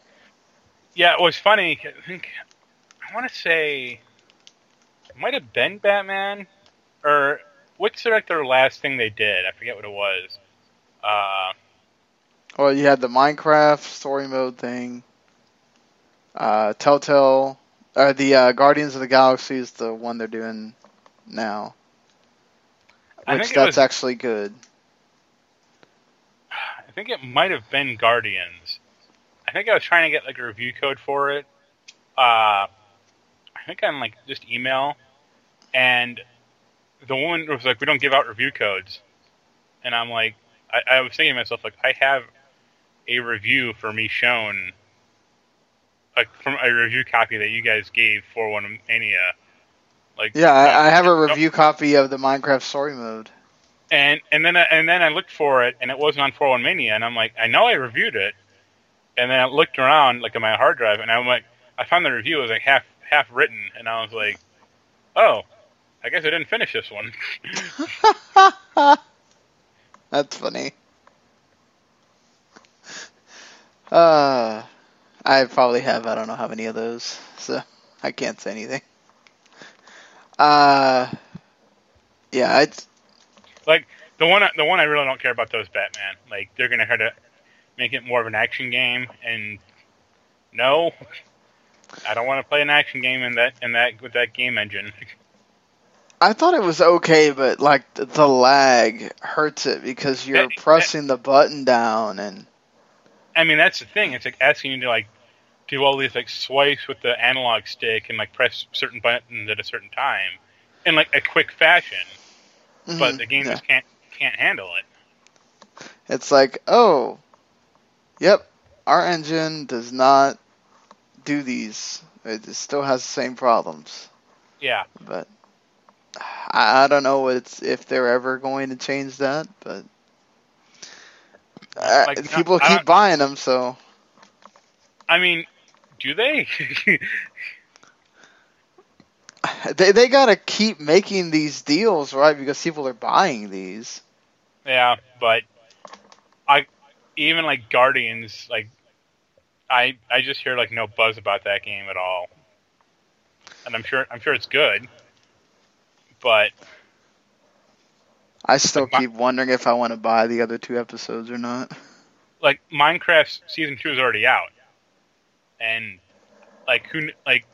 Yeah, it was funny. I think I want to say it might have been Batman, or what's like their last thing they did? I forget what it was. Uh, well, you had the Minecraft story mode thing. Uh Telltale or the uh, Guardians of the Galaxy is the one they're doing now. I Which think that's was- actually good. I think it might have been Guardians. I think I was trying to get like a review code for it. Uh, I think on like just email, and the woman was like, "We don't give out review codes," and I'm like, I, I was thinking to myself like, I have a review for Michonne, like from a review copy that you guys gave for One Mania. Like Yeah, I, I have a review copy of the Minecraft story mode. and and then I, and then I looked for it, and it wasn't on 411Mania, and I'm like, I know I reviewed it, and then I looked around like on my hard drive, and I'm like, I found the review it was like half half written, and I was like, oh, I guess I didn't finish this one. That's funny. Uh, I probably have. I don't know how many of those, so I can't say anything. Uh, yeah, it's like the one the one I really don't care about though is Batman. Like they're gonna try to make it more of an action game, and no, I don't want to play an action game in that in that with that game engine. I thought it was okay, but like the lag hurts it because you're That- that- pressing the button down and I mean, that's the thing. It's like asking you to like do all these like swipes with the analog stick and like press certain buttons at a certain time in like a quick fashion, but Mhm, the game yeah. just can't can't handle it. It's like, oh, yep, our engine does not do these. It still has the same problems. Yeah, But I, I don't know it's, if they're ever going to change that. But uh, Like, people keep buying them, so I mean, do they? they they gotta keep making these deals, right? Because people are buying these. yeah, but I even like Guardians, like I I just hear like no buzz about that game at all, and I'm sure I'm sure it's good, but I still Like my- keep wondering if I want to buy the other two episodes or not. like Minecraft season two is already out, and like who like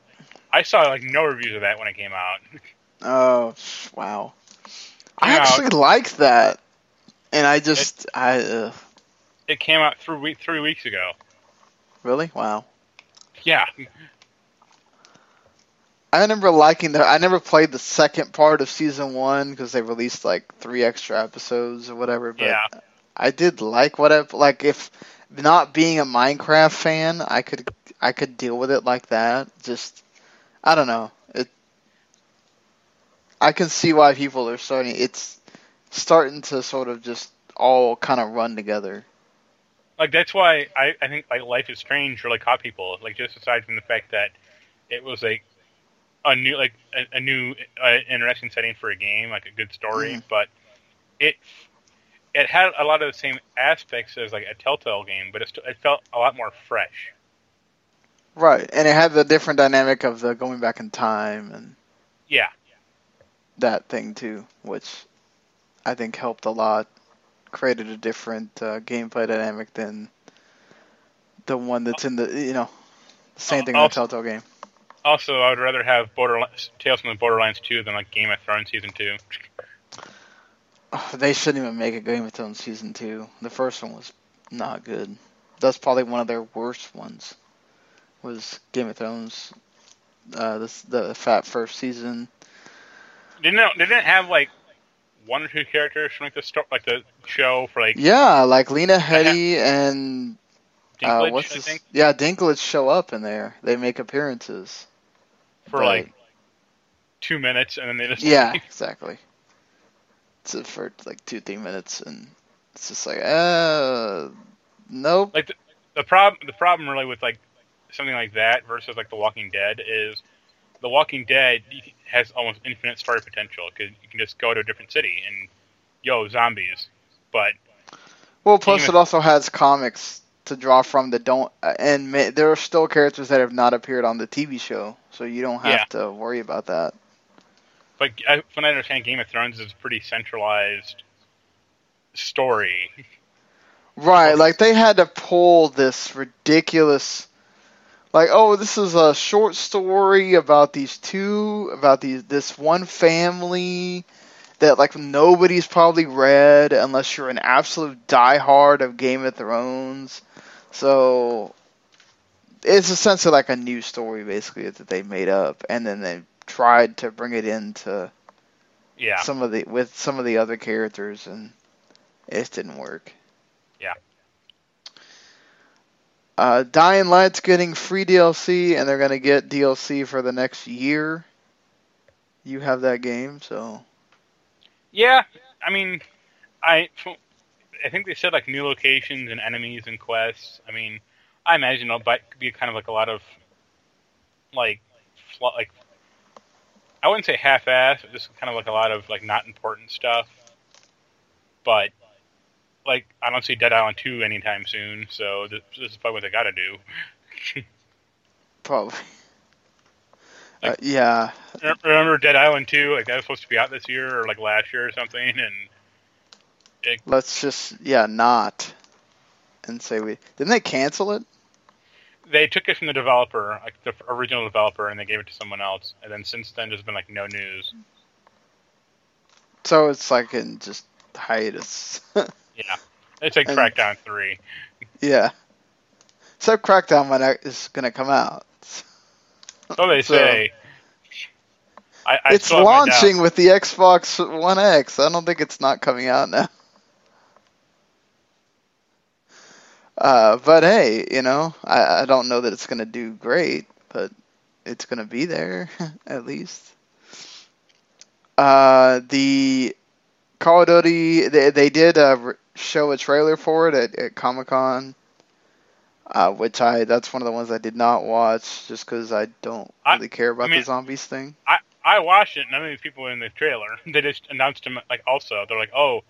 I saw like no reviews of that when it came out. Oh wow! I actually liked that, and I just I uh, It came out three week three weeks ago. really wow. Yeah, I remember liking the. I never played the second part of season one because they released like three extra episodes or whatever. But Yeah. I did like what I like. If not being a Minecraft fan, I could I could deal with it like that. Just I don't know. It. I can see why people are starting. It's starting to sort of just all kind of run together. like that's why I I think like Life is Strange really caught people. Like just aside from the fact that it was like a new like a, a new uh, interesting setting for a game, like a good story, Mhm. but it it had a lot of the same aspects as like a Telltale game, but it, it felt a lot more fresh. Right, and it had the different dynamic of the going back in time and Yeah, that thing too, which I think helped a lot. Created a different uh, gameplay dynamic than the one that's in the you know same thing in the Telltale game. Also, I would rather have Borderlands, Tales from the Borderlands 2 than like Game of Thrones season two. Oh, they shouldn't even make a Game of Thrones season two. The first one was not good. That's probably one of their worst ones. Was Game of Thrones, uh, this the fat first season. Didn't it, didn't it have like one or two characters from like the sto- like the show for like Yeah, like Lena Headey and uh, Dinklage? what's I this? think Yeah, Dinklage show up in there. They make appearances. for but- like two minutes, and then they just Yeah, exactly. It's uh, for like two, three minutes, and it's just like, uh, nope. like the, the problem the problem really with like something like that versus like The Walking Dead is The Walking Dead has almost infinite story potential because you can just go to a different city and yo zombies, but Well, plus it also has comics to draw from that don't, uh, and ma- there are still characters that have not appeared on the TV show, so you don't have Yeah. to worry about that. but I, when I understand Game of Thrones is a pretty centralized story. Right, like they had to pull this ridiculous like oh this is a short story about these two about these this one family that like nobody's probably read unless you're an absolute diehard of Game of Thrones. So it's essentially like a new story basically that they made up and then they tried to bring it into Yeah, some of the with some of the other characters and it didn't work. Yeah. Uh, Dying Light's getting free DLC and they're gonna get DLC for the next year. You have that game, so yeah. I mean, I I think they said like new locations and enemies and quests. I mean, I imagine it'll be kind of like a lot of like like I wouldn't say half-ass, but just kind of like a lot of like not important stuff. But like I don't see Dead Island 2 anytime soon, so this, this is probably what they got to do. probably. Uh, Like- yeah, Re- Remember Dead Island 2? Like that was supposed to be out this year or like last year or something, and let's just yeah not and say we didn't they cancel it? they took it from the developer, like the original developer, and they gave it to someone else. And then since then, there's been like no news. So it's like in just hiatus. Yeah, it's like And- Crackdown Three. yeah. So Crackdown might act- is gonna come out. So they So- say. I, I it's still have my doubts. launching with the Xbox One X. I don't think it's not coming out now. Uh, but hey, you know, I, I don't know that it's gonna do great, but it's gonna be there at least. Uh, the Call of Duty, they, they did uh, show a trailer for it at, at Comic Con, uh, which I that's one of the ones I did not watch just because I don't I- really care about mean- the zombies thing. I, I watched it. None of these people were in the trailer. They just announced them like also. They're like, oh,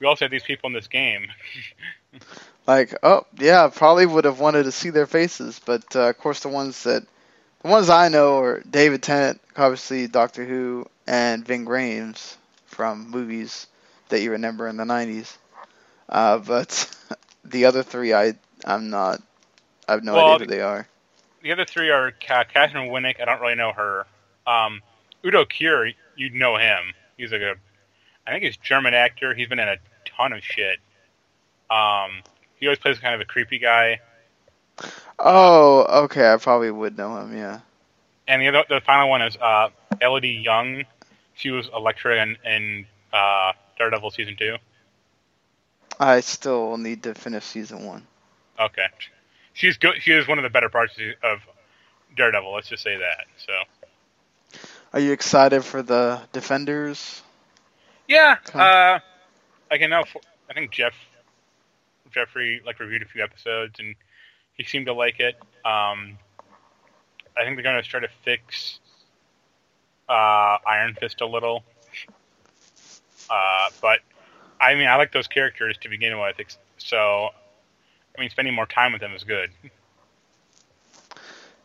we also have these people in this game. Like, oh yeah, probably would have wanted to see their faces, but uh, of course the ones that the ones I know are David Tennant, obviously Doctor Who, and Ving Rhames from movies that you remember in the '90s. Uh, but the other three, I I'm not. I have no Well, idea who they are. The other three are Ca- Katheryn Winnick. I don't really know her. Um, Udo Kier, you'd know him. He's like a, I think he's a German actor. He's been in a ton of shit. Um, he always plays kind of a creepy guy. Oh, okay, I probably would know him. Yeah. And the other, the final one is uh, Élodie Yung. She was Elektra in, in uh, Daredevil season two. I still need to finish season one. Okay, she's good. She is one of the better parts of Daredevil. Let's just say that. So Are you excited for the Defenders? yeah, uh, I can now. I think Jeff Jeffrey like reviewed a few episodes and he seemed to like it. Um, I think they're going to try to fix uh, Iron Fist a little. Uh, but I mean, I like those characters to begin with, so I mean, spending more time with them is good.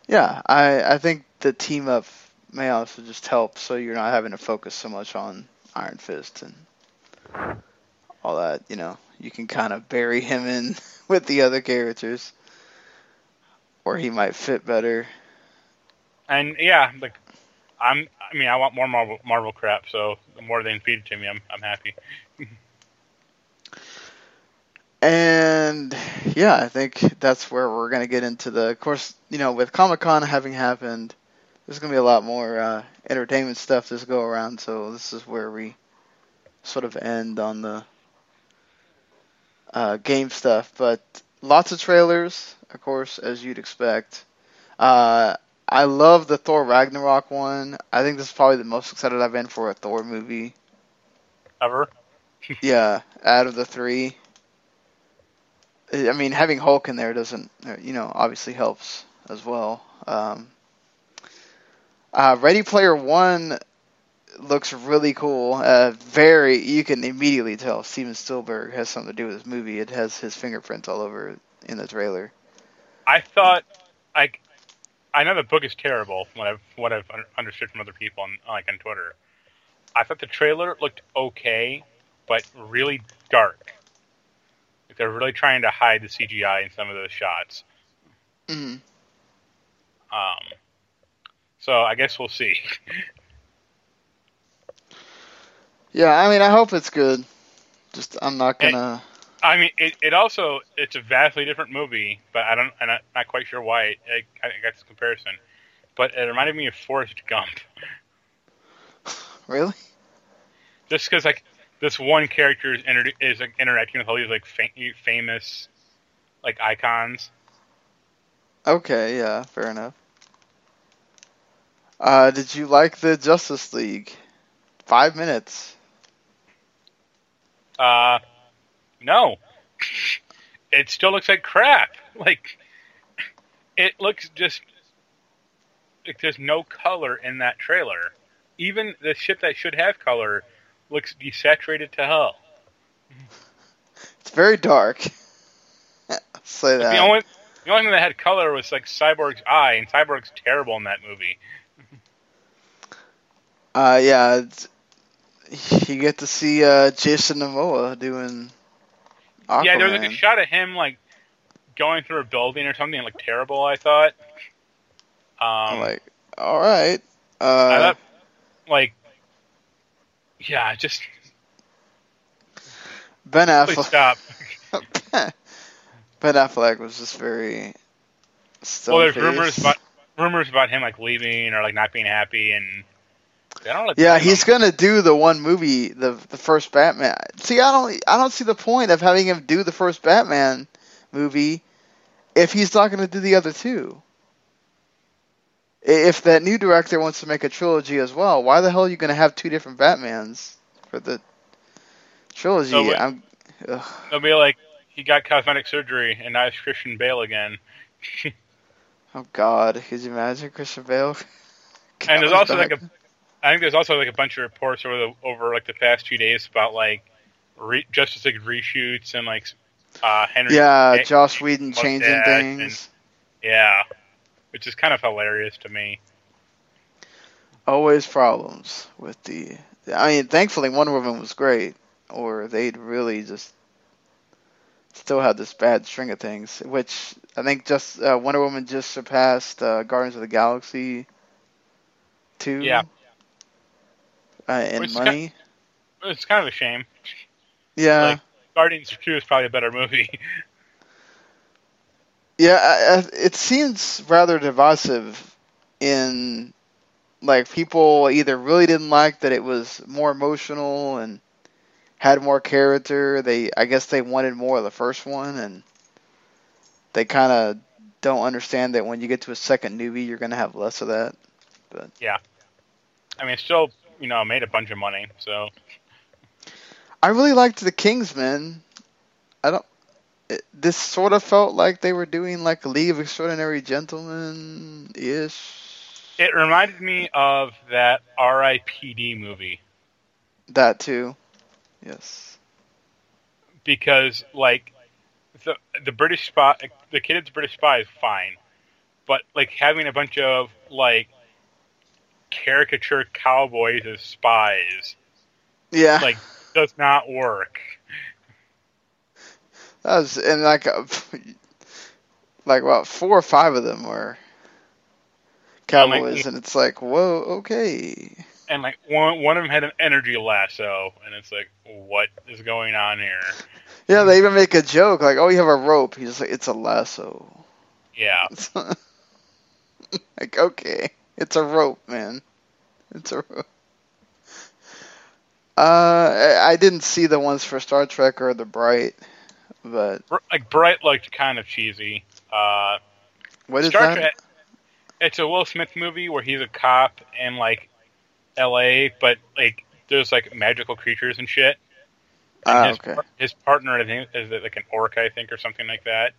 Yeah, I I think the team up may also just help, so you're not having to focus so much on Iron Fist and all that. You know, you can kind of bury him in with the other characters, or he might fit better. And yeah, like I'm. I mean, I want more Marvel, Marvel crap. So the more they feed it to me, I'm I'm happy. And yeah, I think that's where we're gonna get into the. Of course, you know, with Comic Con having happened, there's gonna be a lot more uh, entertainment stuff this go around. So this is where we sort of end on the uh, game stuff. But lots of trailers, of course, as you'd expect. Uh, I love the Thor Ragnarok one. I think this is probably the most excited I've been for a Thor movie. Ever? Yeah, out of the three. I mean, having Hulk in there doesn't, you know, obviously helps as well. Um, uh, Ready Player One looks really cool. Uh, very, you can immediately tell Steven Spielberg has something to do with this movie. It has his fingerprints all over in the trailer. I thought like I know the book is terrible. What I've what I've understood from other people on like on Twitter. I thought the trailer looked okay, but really dark. Like they're really trying to hide the CGI in some of those shots. Mm. Um, so I guess we'll see. Yeah, I mean, I hope it's good. Just, I'm not gonna. I mean, it, it also it's a vastly different movie, but I don't I'm not, quite sure why. It, I, I got this comparison, but it reminded me of Forrest Gump. Really? just because like this one character is, inter- is like interacting with all these like fa- famous like icons. Okay, yeah, fair enough. Uh, did you like the Justice League? Five minutes. Uh, no, it still looks like crap. Like it looks just like there's no color in that trailer. Even the ship that should have color looks desaturated to hell. It's very dark. Say that. the only the only thing that had color was like Cyborg's eye, and Cyborg's terrible in that movie. Uh, yeah, you get to see uh, Jason Momoa doing Aquaman. Yeah, there was like a shot of him like going through a building or something like terrible. I thought. Um, I'm like, all right. I Uh, thought, like, yeah, just ben Affleck. stop. ben Affleck was just very. Well, there's rumors about rumors about him like leaving or like not being happy, and I Yeah, he's gonna do the one movie, the the first Batman. See, I don't, I don't see the point of having him do the first Batman movie if he's not gonna do the other two. If that new director wants to make a trilogy as well, why the hell are you gonna have two different Batmans for the trilogy? So I'm, ugh. They'll be like, he got cosmetic surgery, and now it's Christian Bale again. oh God, could you imagine Christian Bale? And there's also like a, I think there's also like a bunch of reports over the over like the past few days about like re, Justice League reshoots and like uh Henry. yeah, Ca- Joss Whedon changing and- things. yeah, which is kind of hilarious to me. always problems with the. I mean, thankfully Wonder Woman was great, or they'd really just still had this bad string of things. Which I think just uh, Wonder Woman just surpassed uh, Guardians of the Galaxy two. Yeah. Uh, Which is money. It's kind of a shame. yeah. like- Guardians Two is probably a better movie. Yeah, I, I, it seems rather divisive in like people either really didn't like that it was more emotional and had more character. They I guess they wanted more of the first one and they kind of don't understand that when you get to a second movie you're going to have less of that. But yeah. I mean, it still you know made a bunch of money, so I really liked the Kingsman. I don't it, this sort of felt like they were doing like a League of Extraordinary Gentlemen ish. it reminded me of that R.I.P.D. movie That too. Yes. because like the the British spy, the kid that's British spy is fine, but like having a bunch of like caricature cowboys as spies Yeah. like does not work. That was and like uh, like about four or five of them were cowboys, and it's like, whoa, okay. And like one one of them had an energy lasso, and it's like, what is going on here? Yeah, they even make a joke like, oh, you have a rope. He's like, it's a lasso. Yeah, like, okay, it's a rope, man. It's a rope. Uh, I didn't see the ones for Star Trek or the Bright, but like Bright looked kind of cheesy. Uh, what is Star that? Trek. It's a Will Smith movie where he's a cop in like L.A., but like there's like magical creatures and shit. And Ah, his, okay. par- his partner, I think, is like an orc, I think, or something like that.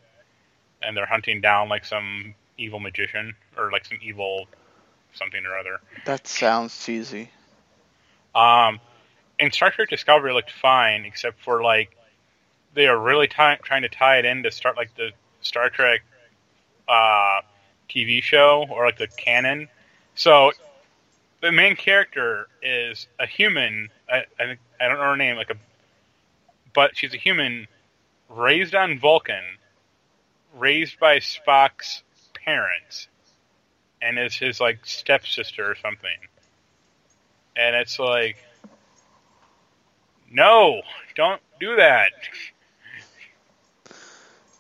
And they're hunting down like some evil magician or like some evil something or other. That sounds cheesy. Um, and Star Trek Discovery looked fine, except for like they are really ti trying to tie it in to start like the Star Trek uh, TV show or like the canon. So the main character is a human. I I, I don't know her name, like a, but she's a human raised on Vulcan, raised by Spock's parents, and it's his like stepsister or something. And it's like, no, don't do that.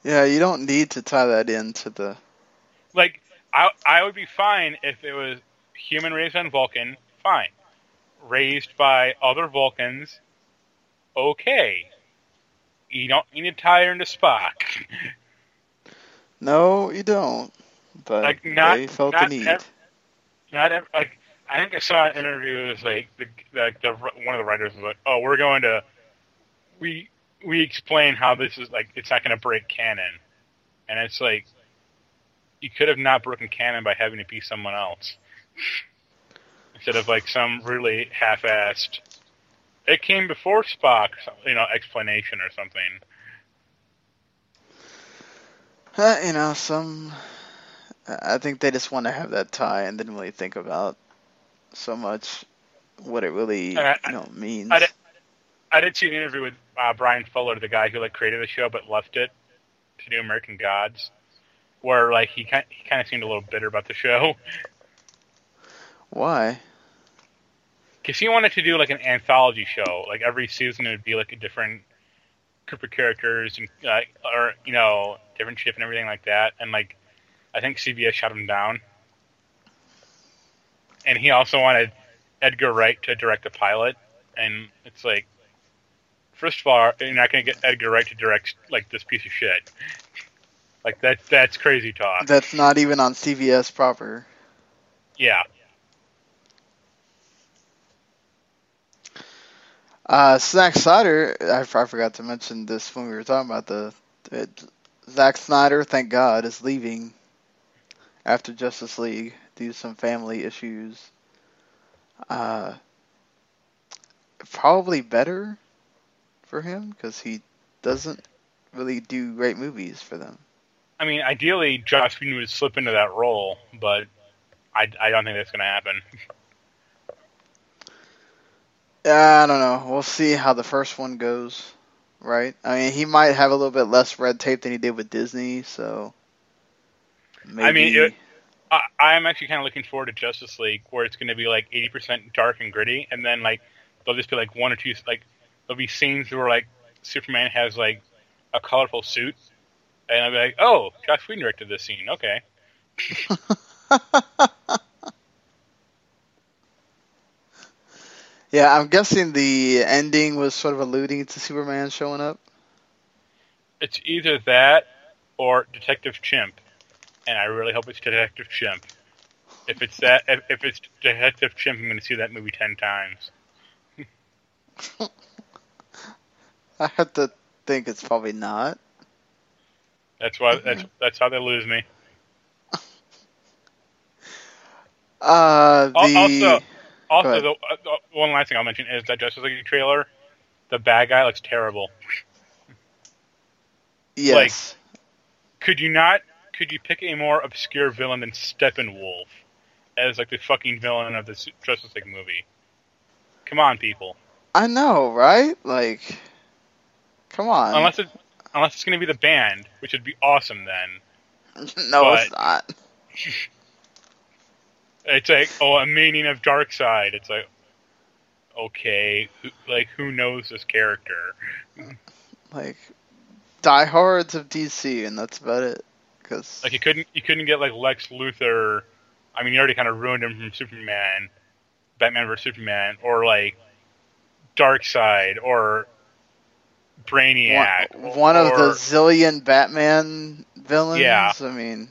Yeah, you don't need to tie that into the. Like, I I would be fine if it was human raised on Vulcan, fine. Raised by other Vulcans, okay. You don't need to tie her into Spock. No, you don't. But Like, not- they felt not the need. ev- Not ev- like I think I saw an interview. It was like the, the, the one of the writers was like, "Oh, we're going to we we explain how this is like it's not going to break canon," and it's like you could have not broken canon by having it be someone else instead of like some really half-assed. It came before Spock, you know, explanation or something. Uh, you know, some. I think they just want to have that tie and didn't really think about so much what it really I- you know means. I did- I did see an interview with uh, Bryan Fuller, the guy who like created the show but left it, to do American Gods, where like he kind he kind of seemed a little bitter about the show Why? because he wanted to do like an anthology show. Like every season, it would be like a different group of characters and uh, or you know different ship and everything like that. And like I think CBS shut him down. And he also wanted Edgar Wright to direct the pilot, and it's like, first of all, you're not going to get Edgar Wright to direct like this piece of shit. Like that that's crazy talk. That's not even on CBS proper. Yeah. Uh, Zack Snyder, I, I forgot to mention this when we were talking about the, the Zack Snyder, thank God, is leaving after Justice League due to some family issues. Uh, probably better for him because he doesn't really do great movies for them. I mean, ideally, Joss Whedon would slip into that role, but I, I don't think that's going to happen. I don't know. We'll see how the first one goes, right? I mean, he might have a little bit less red tape than he did with Disney, so maybe. I mean, it- I, I'm actually kind of looking forward to Justice League, where it's going to be like 80% dark and gritty, and then like there'll just be like one or two like there'll be scenes where like Superman has like a colorful suit, and I'll be like, oh, Joss Whedon directed this scene. Okay, yeah, I'm guessing the ending was sort of alluding to Superman showing up. it's either that or Detective Chimp, and I really hope it's Detective Chimp. If it's that, if, if it's Detective Chimp, I'm going to see that movie ten times. I have to think it's probably not. That's why that's that's how they lose me. Uh, the also- Also, the, uh, the one last thing I'll mention is that Justice League trailer, the bad guy looks terrible. yes, Could you not? Could you pick a more obscure villain than Steppenwolf as like the fucking villain of this Justice League movie? Come on, people. I know, right? Like, come on. Unless it, unless it's going to be the band, which would be awesome. Then no, it's not. it's like, oh, a meaning of Darkseid. It's like, okay, who, like who knows this character? Like, diehards of DC, and that's about it. Because Like you couldn't you couldn't get like Lex Luthor. I mean, you already kind of ruined him from Superman, Batman vs Superman, or like Darkseid, or Brainiac. one, one of the zillion Batman villains. Yeah. I mean,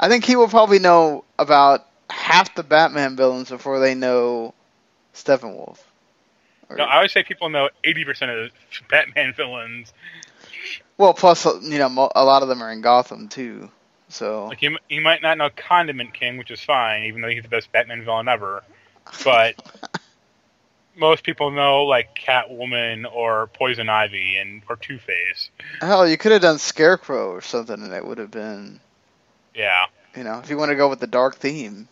I think he will probably know about half the Batman villains before they know Steppenwolf. Or- No, I would say people know eighty percent of the Batman villains. Well, plus you know a lot of them are in Gotham too. So Like you, you might not know Condiment King, which is fine, even though he's the best Batman villain ever. But most people know like Catwoman or Poison Ivy and or Two Face. hell, you could have done Scarecrow or something, and it would have been Yeah. you know if you want to go with the dark theme.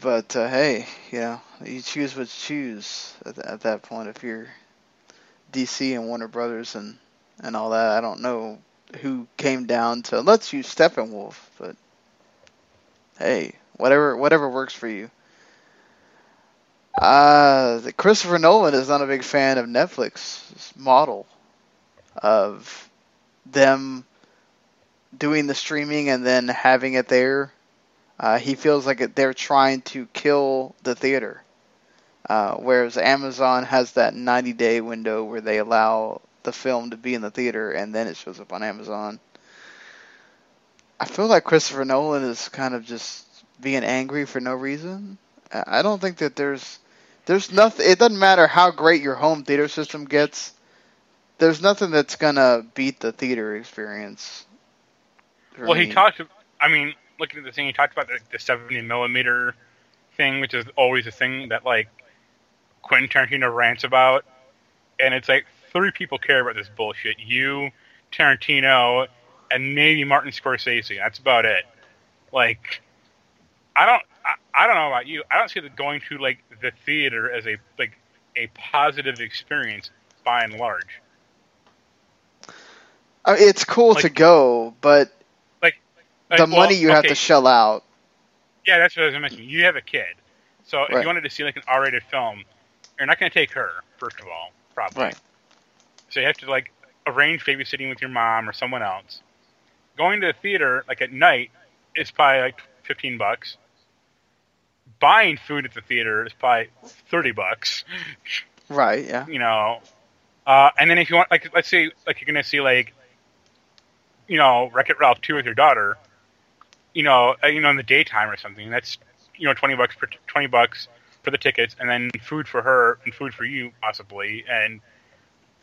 But uh, hey, you know you choose what you choose at, at that point. If you're DC and Warner Brothers and and all that, I don't know who came down to let's use Steppenwolf, but hey, whatever whatever works for you. Uh, Christopher Nolan is not a big fan of Netflix's model of them doing the streaming and then having it there. Uh, he feels like they're trying to kill the theater, uh, whereas Amazon has that 90 day window where they allow the film to be in the theater and then it shows up on Amazon. I feel like Christopher Nolan is kind of just being angry for no reason. I don't think that there's there's nothing. It doesn't matter how great your home theater system gets. There's nothing that's gonna beat the theater experience. Well, he me. talked. I mean, looking at the thing, he talked about the, the 70 millimeter thing, which is always a thing that like Quentin Tarantino rants about, and it's like three people care about this bullshit: you, Tarantino, and maybe Martin Scorsese. That's about it. Like, I don't. I, I don't know about you. I don't see the going to like the theater as a like a positive experience by and large. Mean, it's cool to go, but Like, the well, money you have to shell out. Yeah, that's what I was mentioning. You have a kid, so if Right. you wanted to see like an R-rated film, you're not going to take her first of all, probably. Right. So you have to like arrange babysitting with your mom or someone else. Going to the theater like at night is probably like fifteen bucks. Buying food at the theater is probably thirty bucks. Right. Yeah. You know, uh, and then if you want, like, let's say, like you're going to see like, you know, Wreck It Ralph two with your daughter, you know, uh, you know, in the daytime or something. That's you know, twenty bucks per twenty bucks for the tickets, and then food for her and food for you possibly, and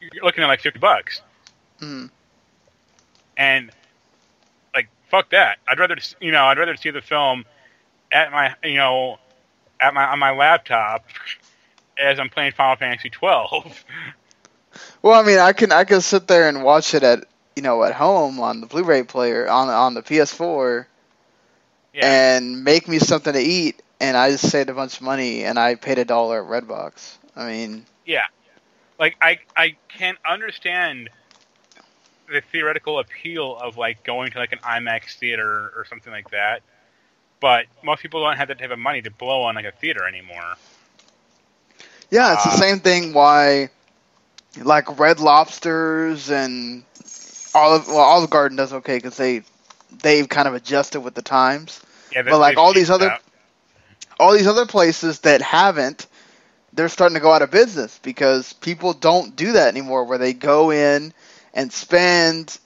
you're looking at like fifty bucks. Mm. And like, fuck that. I'd rather, you know, I'd rather see the film at my, you know, at my on my laptop as I'm playing Final Fantasy twelve. Well, I mean, I can I can sit there and watch it at you know at home on the Blu-ray player on on the PS4 yeah. and make me something to eat, and I just saved a bunch of money, and I paid a dollar at Redbox. I mean, Yeah. Like I I can understand the theoretical appeal of like going to like an IMAX theater or something like that. But most people don't have that type of money to blow on like a theater anymore. yeah, it's Uh, the same thing. Why, like Red Lobsters and Olive well Olive Garden does okay because they they've kind of adjusted with the times. Yeah, But, like, all these other- out. All these other places that haven't, they're starting to go out of business because people don't do that anymore. Where they go in and spend,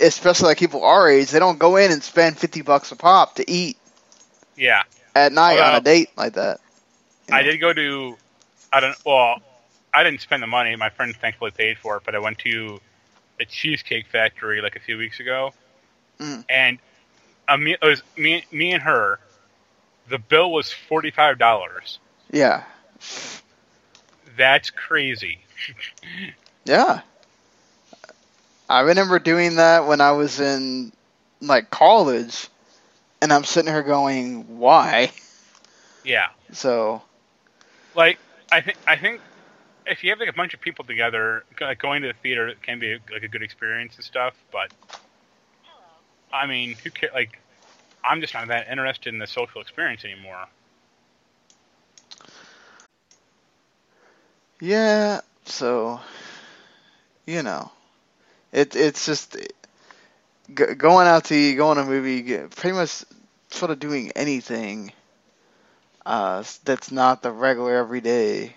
especially like people our age, they don't go in and spend fifty bucks a pop to eat Yeah. at night on a date like that. You I did go to I don't well, I didn't spend the money. My friend thankfully paid for it, but I went to a cheesecake factory like a few weeks ago, Mm. and a me, it was me, me and her. The bill was forty five dollars. Yeah, That's crazy. yeah. I remember doing that when I was in like college, and I'm sitting here going, "Why?" Yeah, So like I think I think if you have like a bunch of people together, like going to the theater can be like a good experience and stuff. But I mean, who care? Like, I'm just not that interested in the social experience anymore. Yeah, so you know, it it's just g- going out to eat, going to a movie, pretty much sort of doing anything uh, that's not the regular everyday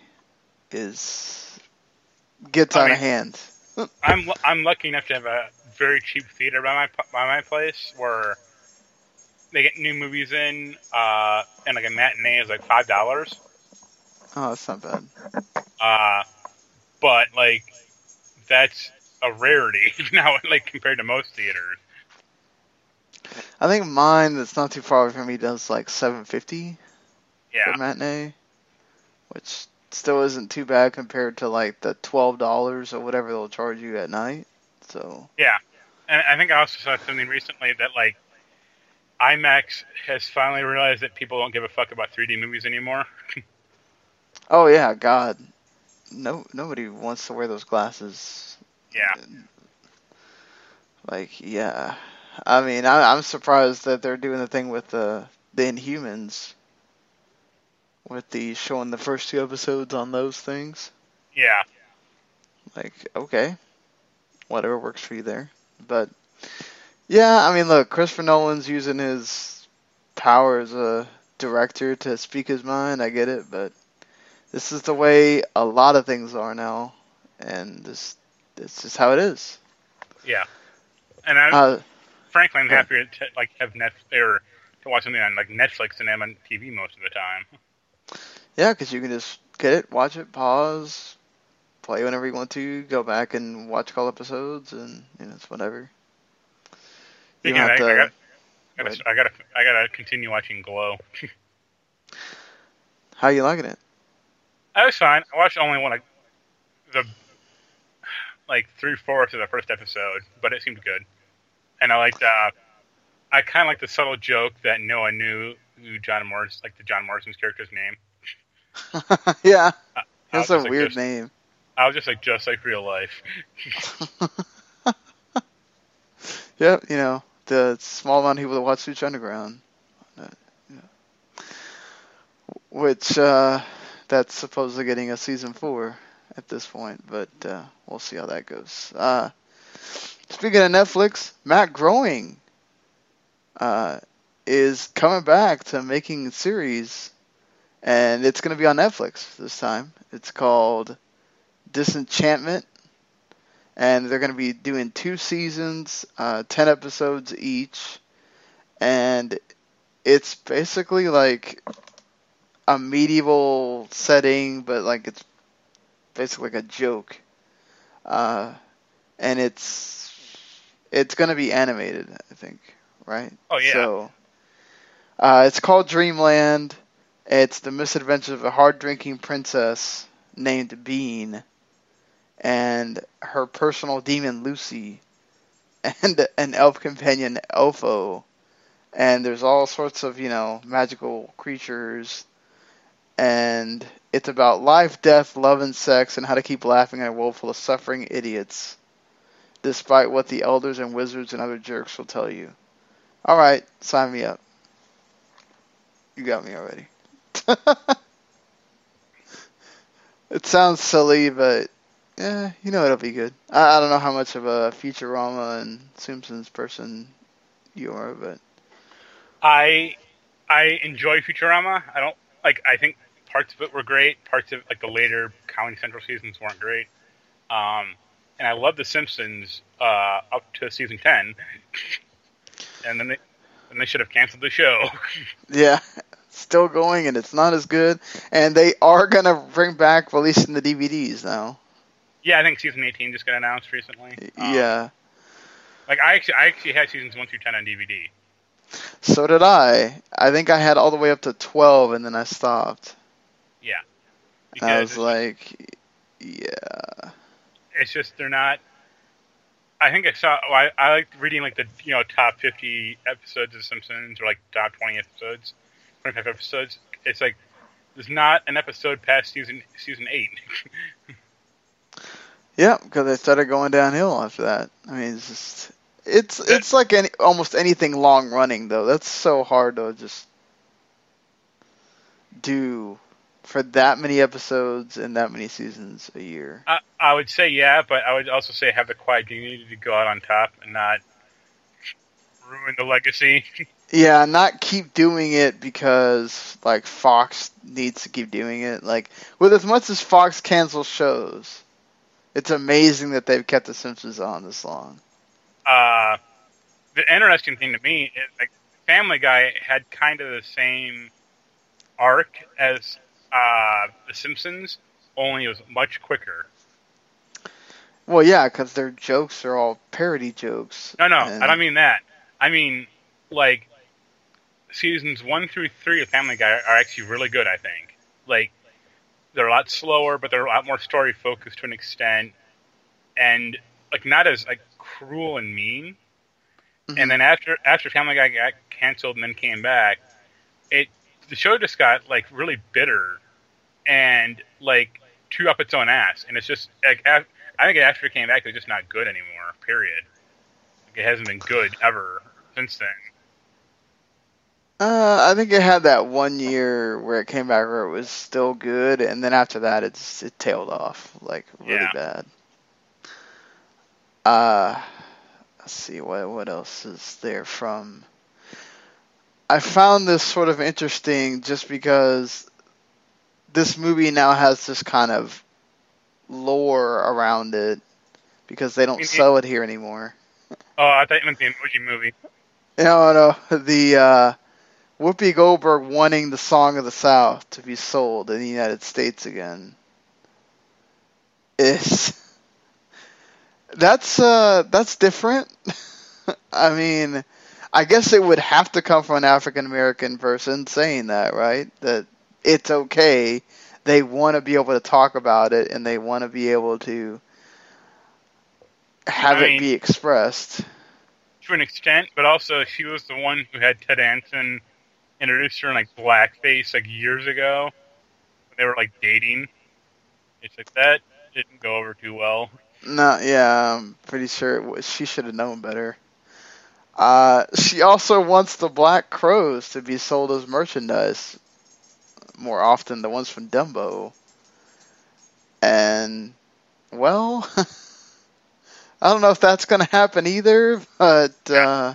is gets I out mean- of hand. I'm I'm lucky enough to have a very cheap theater by my by my place where they get new movies in, uh, and like a matinee is like five dollars. Oh, that's not bad. Uh, but like that's a rarity now, like compared to most theaters. I think mine that's not too far away from me does like seven fifty Yeah, for matinee, which still isn't too bad compared to like the twelve dollars or whatever they'll charge you at night. So yeah. And I think I also saw something recently that like IMAX has finally realized that people don't give a fuck about 3D movies anymore. Oh yeah, God, no, nobody wants to wear those glasses. yeah, Like, yeah, I mean, I, I'm surprised that they're doing the thing with the the Inhumans, with the showing the first two episodes on those things. yeah. Like, okay, whatever works for you there. But yeah, I mean, look, Christopher Nolan's using his power as a director to speak his mind. I get it, but this is the way a lot of things are now, and this it's just how it is. Yeah. And I, Uh, frankly, I'm yeah. happy to like have Netflix or to watch something on like Netflix and I'm on TV most of the time. yeah, because you can just get it, watch it, pause, play whenever you want to, go back and watch all episodes, and you know, it's whatever. You Speaking don't of that, I to. got, I gotta, I gotta, I gotta continue watching Glow. How you liking it? I was fine. I watched only one, like the like three fourths of the first episode, but it seemed good. And I liked, uh, I kind of like the subtle joke that Noah knew who John Morris, like the John Morrison's character's name. yeah, I- I that's a like, weird just- name. I was just like, just like real life. Yep, you know the small amount of people that watch Lucha Underground, uh, which uh, that's supposedly getting a season four at this point, but uh, we'll see how that goes. Uh, speaking of Netflix, Matt Groening uh, is coming back to making a series, and it's going to be on Netflix this time. It's called Disenchantment, and they're going to be doing two seasons, uh, ten episodes each, and it's basically like a medieval setting, but like it's basically like a joke. Uh, and it's it's gonna be animated, I think, right? Oh yeah. So uh, it's called Dreamland. It's the misadventures of a hard-drinking princess named Bean, and her personal demon Lucy, and an elf companion Elfo, and there's all sorts of you know magical creatures, and it's about life, death, love, and sex, and how to keep laughing at a world full of suffering idiots, despite what the elders and wizards and other jerks will tell you. All right, sign me up. You got me already. it sounds silly, but yeah, you know it'll be good. I, I don't know how much of a Futurama and Simpsons person you are, but I I enjoy Futurama. I don't like. I think parts of it were great. Parts of like the later Comedy Central seasons weren't great. Um, and I love The Simpsons uh, up to season ten, and then they and they should have canceled the show. yeah, still going, and it's not as good. And they are gonna bring back releasing the DVDs now. Yeah, I think season eighteen just got announced recently. Um, yeah, like I actually I actually had seasons one through ten on DVD. so did I. I think I had all the way up to twelve, and then I stopped. Yeah, I was like, yeah. it's just they're not. I think I saw. I, I like reading like the you know top fifty episodes of Simpsons or like top twenty episodes, twenty five episodes. It's like there's not an episode past season season eight. Yeah, because they started going downhill after that. I mean, it's just it's it's like any almost anything long running though. That's so hard to just do for that many episodes and that many seasons a year. I, I would say yeah, but I would also say have the quiet dignity to go out on top and not ruin the legacy. Yeah, not keep doing it because like Fox needs to keep doing it. Like with as much as Fox cancels shows, it's amazing that they've kept The Simpsons on this long. uh, the interesting thing to me is like Family Guy had kind of the same arc as uh, The Simpsons, only it was much quicker. Well, yeah, because their jokes are all parody jokes. No, no, and- I don't mean that. I mean like seasons one through three of Family Guy are actually really good. I think like they're a lot slower, but they're a lot more story focused to an extent, and like not as like cruel and mean. Mhm. And then after after Family Guy got canceled and then came back, it the show just got like really bitter and like too up its own ass. And it's just like af- I think after it came back, it's just not good anymore. Period. Like, it hasn't been good ever since then. Uh, I think it had that one year where it came back where it was still good, and then after that, it's it tailed off like really Yeah. bad. Uh, let's see what what else is there from. I found this sort of interesting just because this movie now has this kind of lore around it because they don't Mhm. sell it here anymore. Oh, I thought you meant the emoji movie. No, no, the uh, Whoopi Goldberg wanting the Song of the South to be sold in the United States again is that's uh that's different. I mean, I guess it would have to come from an African American person saying that, right? That it's okay. They want to be able to talk about it and they want to be able to have I it be expressed. to an extent, but also she was the one who had Ted Danson introduce her in like blackface like years ago. When they were like dating. It's like that didn't go over too well. No, yeah, I'm pretty sure it was, she should have known better. Uh, she also wants the black crows to be sold as merchandise more often, the ones from Dumbo. And, well, I don't know if that's going to happen either, but, uh,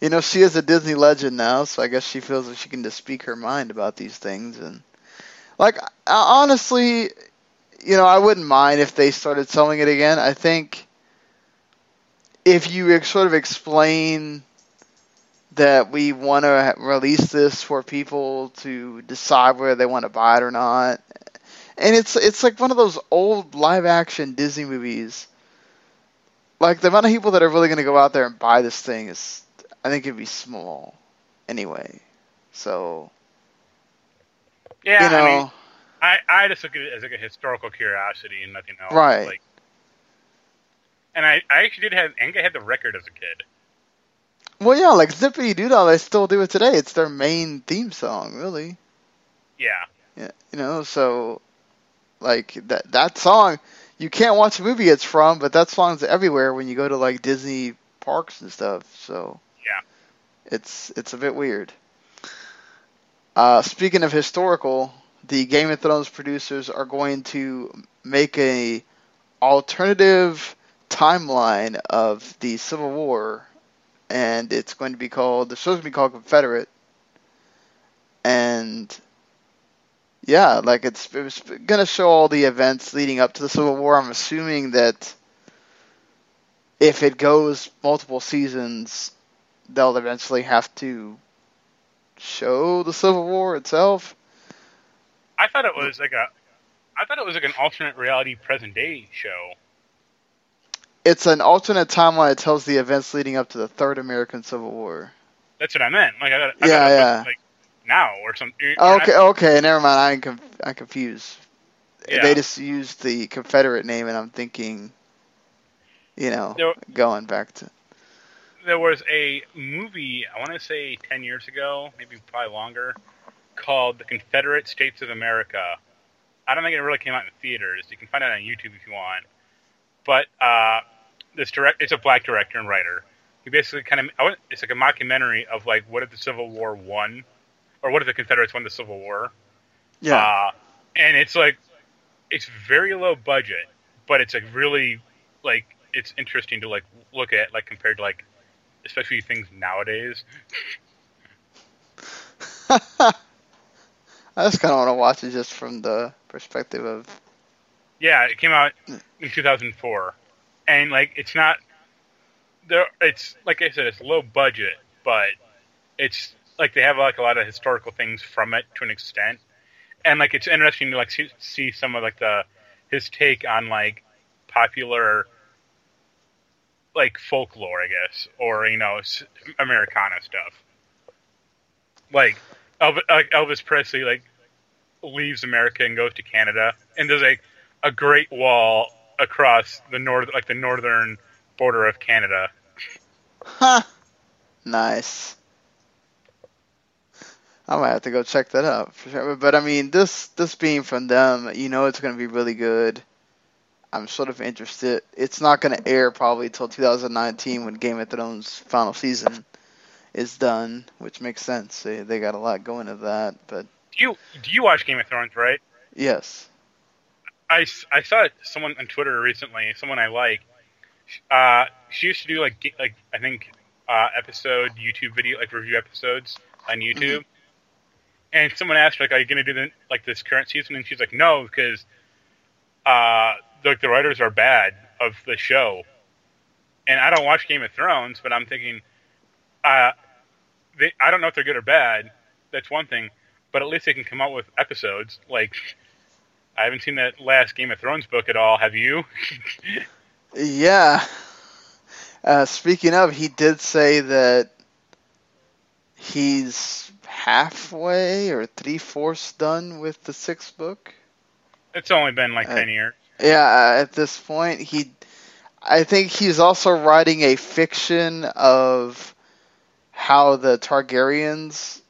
you know, she is a Disney legend now, so I guess she feels that she can just speak her mind about these things. And, like, honestly, you know, I wouldn't mind if they started selling it again. I think if you sort of explain that we want to release this for people to decide whether they want to buy it or not, and it's it's like one of those old live action Disney movies. Like the amount of people that are really going to go out there and buy this thing is, I think, it'd be small, anyway. So, Yeah, you know, I mean, I, I just look at it as like a historical curiosity and nothing else. Right. Like, and I, I actually did have, I think I had the record as a kid. well, yeah, like Zippity Doo they still do it today. It's their main theme song, really. Yeah. Yeah, you know, so like that that song, you can't watch the movie it's from, but that song's everywhere when you go to like Disney parks and stuff. So. It's it's a bit weird. Uh, speaking of historical, the Game of Thrones producers are going to make a alternative timeline of the Civil War, and it's going to be called show's going to be called Confederate, and yeah, like it's it was gonna show all the events leading up to the Civil War. I'm assuming that if it goes multiple seasons, they'll eventually have to show the Civil War itself. I thought it was like a, I thought it was like an alternate reality present day show. It's an alternate timeline that tells the events leading up to the Third American Civil War. That's what I meant. Like I I Yeah, thought it was, yeah. like now or something. Okay, okay, never mind. I'm conf- I'm confused. Yeah. They just used the Confederate name, and I'm thinking, you know, going back to there was a movie I want to say ten years ago, maybe probably longer, called The Confederate States of America. I don't think it really came out in theaters. You can find it on YouTube if you want. But uh, this direct, it's a black director and writer. He basically kind of, it's like a mockumentary of like what if the Civil War won, or what if the Confederates won the Civil War. yeah. Uh, and it's like it's very low budget, but it's like really like it's interesting to like look at like compared to like especially things nowadays. I just kind of want to watch it just from the perspective of Yeah, it came out in 2004, and like it's not there. It's like I said, it's low budget, but it's like they have like a lot of historical things from it to an extent, and like it's interesting to like see, see some of like the his take on like popular like folklore, I guess, or you know, Americana stuff. Like Elvis, Presley, like leaves America and goes to Canada, and there's like a Great Wall across the north, like the northern border of Canada. Ha! Nice. I might have to go check that out for sure. But I mean, this this being from them, you know, it's going to be really good. I'm sort of interested. It's not going to air probably till 2019 when Game of Thrones final season is done, which makes sense. They they got a lot going to that. But Do you do you watch Game of Thrones, right? yes, I, I saw someone on Twitter recently, someone I like. Uh, she used to do like like I think uh, episode YouTube video like review episodes on YouTube. And someone asked her like, "Are you going to do the, like this current season?" And she's like, "No, because uh, like the writers are bad of the show." And I don't watch Game of Thrones, but I'm thinking, uh, they, I don't know if they're good or bad. That's one thing, but at least they can come out with episodes like. I haven't seen that last Game of Thrones book at all. Have you? yeah. Uh, speaking of, he did say that he's halfway or three fourths done with the sixth book. It's only been like Uh, ten years. Yeah, uh, at this point, he, I think he's also writing a fiction of how the Targaryens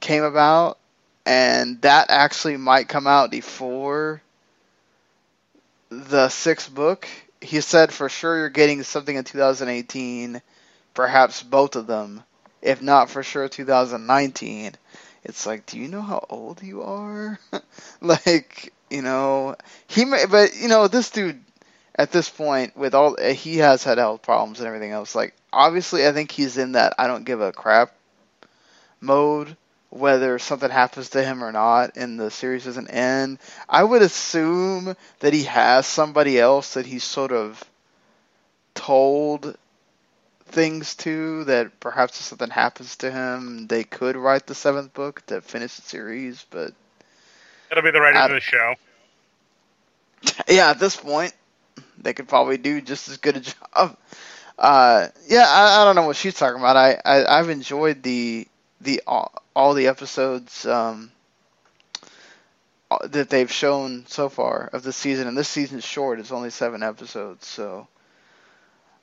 came about, and that actually might come out before the sixth book. He said for sure you're getting something in 2018, perhaps both of them, if not for sure 2019. It's like, do you know how old you are? like, you know, he may, but you know, this dude at this point with all eh, he has had health problems and everything else. Like, obviously, I think he's in that I don't give a crap mode whether something happens to him or not and the series doesn't end. I would assume that he has somebody else that he's sort of told things too that perhaps if something happens to him, they could write the seventh book to finish the series, but it'll be the writers of the show. Yeah, at this point, they could probably do just as good a job. Uh, yeah, I, I don't know what she's talking about. I, I I've enjoyed the the all, all the episodes um, that they've shown so far of the season, and this season's short. It's only seven episodes, so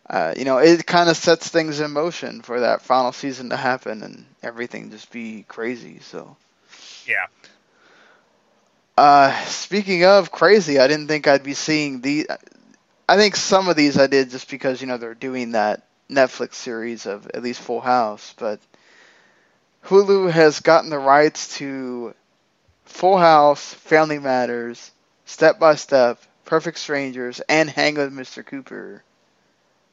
uh, you know it kind of sets things in motion for that final season to happen and everything just be crazy. So yeah. Uh, speaking of crazy, I didn't think I'd be seeing the. I think some of these I did just because you know they're doing that Netflix series of at least Full House, but Hulu has gotten the rights to Full House, Family Matters, Step by Step, Perfect Strangers, and Hang with Mr. Cooper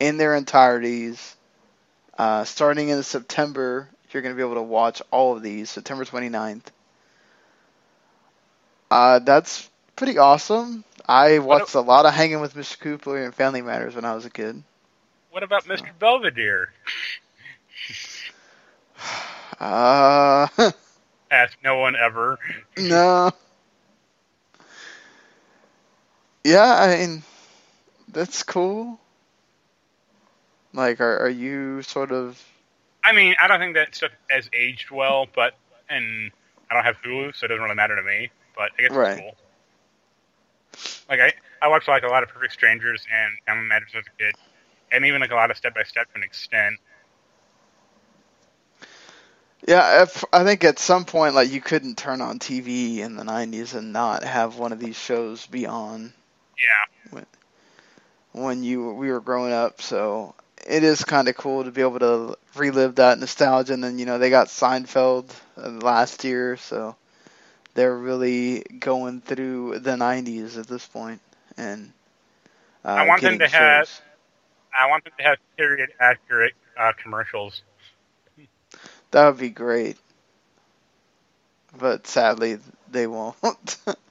in their entireties. Uh, starting in September, you're going to be able to watch all of these, September 29th. Uh, that's pretty awesome. I watched a lot of Hanging with Mr. Cooper and Family Matters when I was a kid. What about Mr. Belvedere? Uh. Ask no one ever. no. Yeah, I mean, that's cool. Like, are are you sort of? I mean, I don't think that stuff has aged well, but and I don't have Hulu, so it doesn't really matter to me. But I guess right. it's cool. Like I, I watched like a lot of Perfect Strangers and Family Matters as a kid, and even like a lot of Step by Step to an extent. Yeah, if, I think at some point, like you couldn't turn on TV in the '90s and not have one of these shows be on. Yeah. When, when you we were growing up, so it is kind of cool to be able to relive that nostalgia. And then you know they got Seinfeld uh, last year, so they're really going through the '90s at this point. And uh, I want them to shows. have. I want them to have period accurate uh, commercials. That would be great. But sadly, they won't.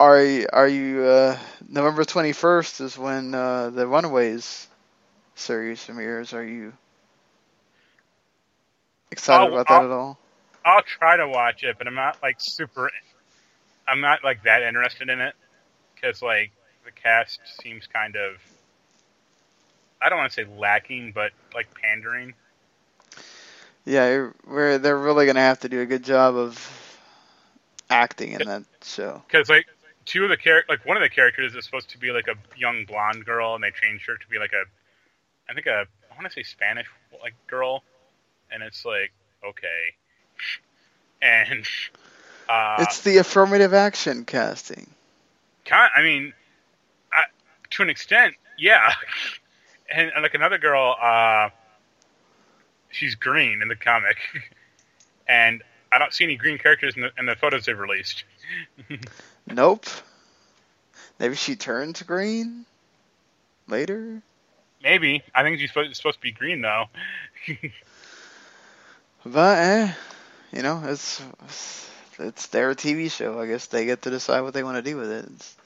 Are are you uh, November twenty first is when uh, the Runaways series premieres? Are you excited I'll, about that I'll, at all? I'll try to watch it, but I'm not like super. I'm not like that interested in it because like the cast seems kind of I don't want to say lacking, but like pandering. Yeah, we're they're really gonna have to do a good job of acting in that show. Because like two of the char- like one of the characters is supposed to be like a young blonde girl, and they changed her to be like a, I think a I want to say Spanish like girl, and it's like okay, and uh, it's the affirmative action casting. I mean, I, to an extent, yeah. and, and like another girl, uh, she's green in the comic, and I don't see any green characters in the, in the photos they've released. nope. Maybe she turns green later. Maybe I think she's supposed, supposed to be green though. but eh, you know, it's it's their TV show. I guess they get to decide what they want to do with it. It's,